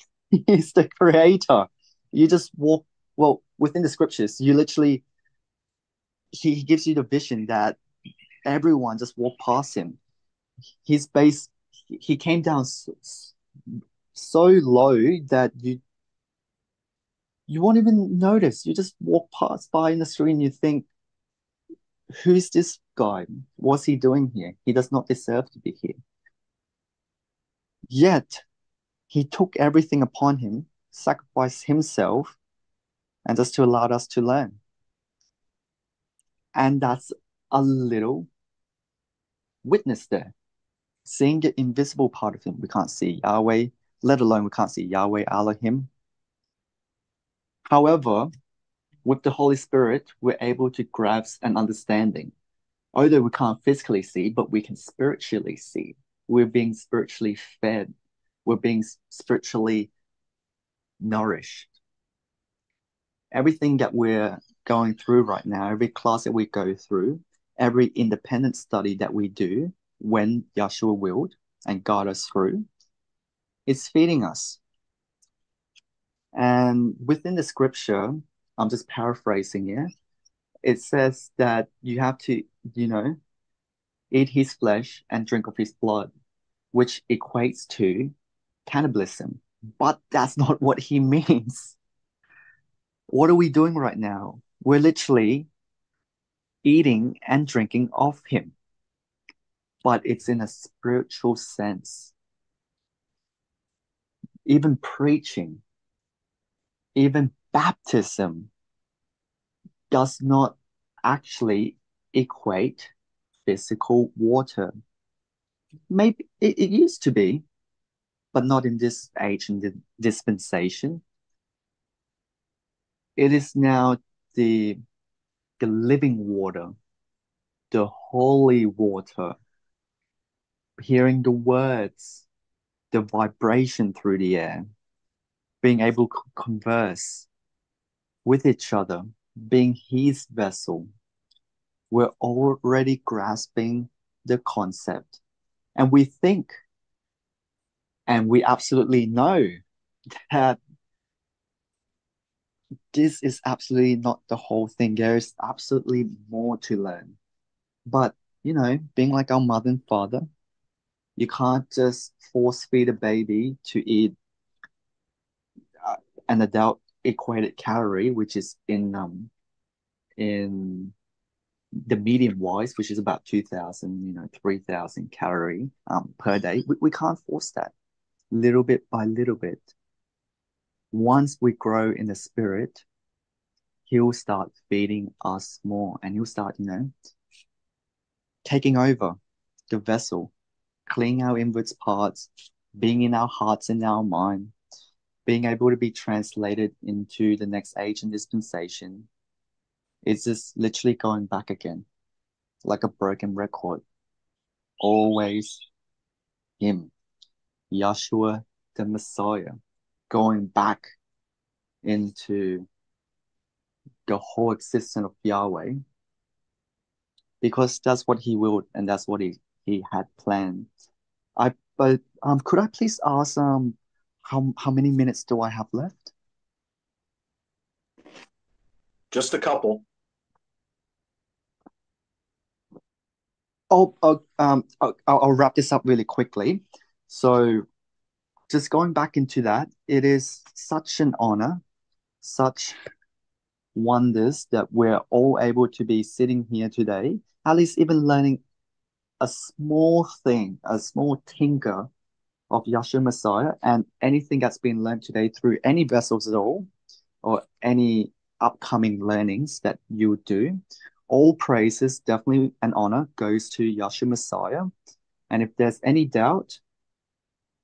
*laughs* he's the creator. You just walk well within the scriptures. You literally he, he gives you the vision that everyone just walked past him. His base, he came down so, so low that you you won't even notice. You just walk past by in the street and you think, who's this guy? What's he doing here? He does not deserve to be here. Yet, he took everything upon him, sacrificed himself, and just to allow us to learn. And that's a little witness there. Seeing the invisible part of him. We can't see Yahweh, let alone we can't see Yahweh, Elohim. However, with the Holy Spirit, we're able to grasp an understanding. Although we can't physically see, but we can spiritually see. We're being spiritually fed. We're being spiritually nourished. Everything that we're going through right now, every class that we go through, every independent study that we do when Yahshua willed and guide us through, is feeding us. And within the scripture, I'm just paraphrasing here, it says that you have to, you know, eat his flesh and drink of his blood, which equates to cannibalism. But that's not what he *laughs* means. What are we doing right now? We're literally eating and drinking of him, but it's in a spiritual sense. Even preaching, even baptism does not actually equate physical water. Maybe it, it used to be, but not in this age and the dispensation. It is now the the living water, the holy water, hearing the words, the vibration through the air, being able to converse with each other, being his vessel. We're already grasping the concept. And we think, and we absolutely know that this is absolutely not the whole thing. There is absolutely more to learn. But, you know, being like our mother and father, you can't just force feed a baby to eat uh, an adult equated calorie, which is in um in the medium wise, which is about 2,000, you know, 3,000 calorie um, per day. We, we can't force that. Little bit by little bit. Once we grow in the spirit, he'll start feeding us more and he'll start, you know, taking over the vessel, cleaning our inwards parts, being in our hearts and our mind, being able to be translated into the next age and dispensation. It's just literally going back again, like a broken record. Always Him, Yahshua the Messiah going back into the whole existence of Yahweh because that's what he willed and that's what he, he had planned. I but um could I please ask um how how many minutes do I have left? Just a couple. Oh, oh um, I'll, I'll wrap this up really quickly. So just going back into that, it is such an honor, such wonders that we're all able to be sitting here today, at least even learning a small thing, a small tinker of Yahshua Messiah, and anything that's been learned today through any vessels at all, or any upcoming learnings that you do. All praises, definitely an honor, goes to Yahshua Messiah. And if there's any doubt,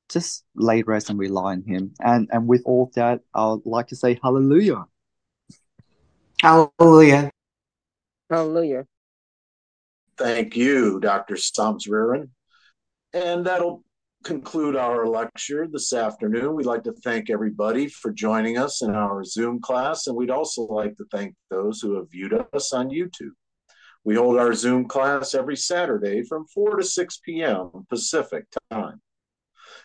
just lay rest and rely on him. And and with all that, I'd like to say hallelujah. Hallelujah. Hallelujah. Thank you, Dr. Stomsreeren. And that'll conclude our lecture this afternoon. We'd like to thank everybody for joining us in our Zoom class, and we'd also like to thank those who have viewed us on YouTube. We hold our Zoom class every Saturday from 4 to 6 p.m. Pacific time.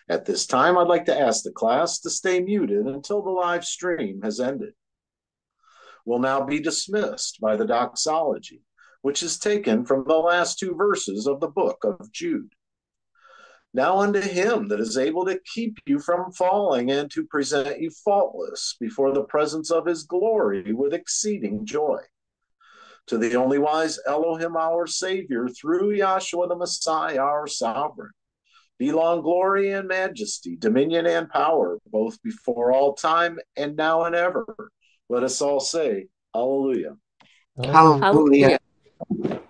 At this time, I'd like to ask the class to stay muted until the live stream has ended. We'll now be dismissed by the doxology, which is taken from the last two verses of the book of Jude. Now unto him that is able to keep you from falling and to present you faultless before the presence of his glory with exceeding joy. To the only wise Elohim, our Savior, through Yahshua the Messiah, our sovereign belong glory and majesty, dominion and power, both before all time and now and ever. Let us all say, Hallelujah. Hallelujah. Hallelujah.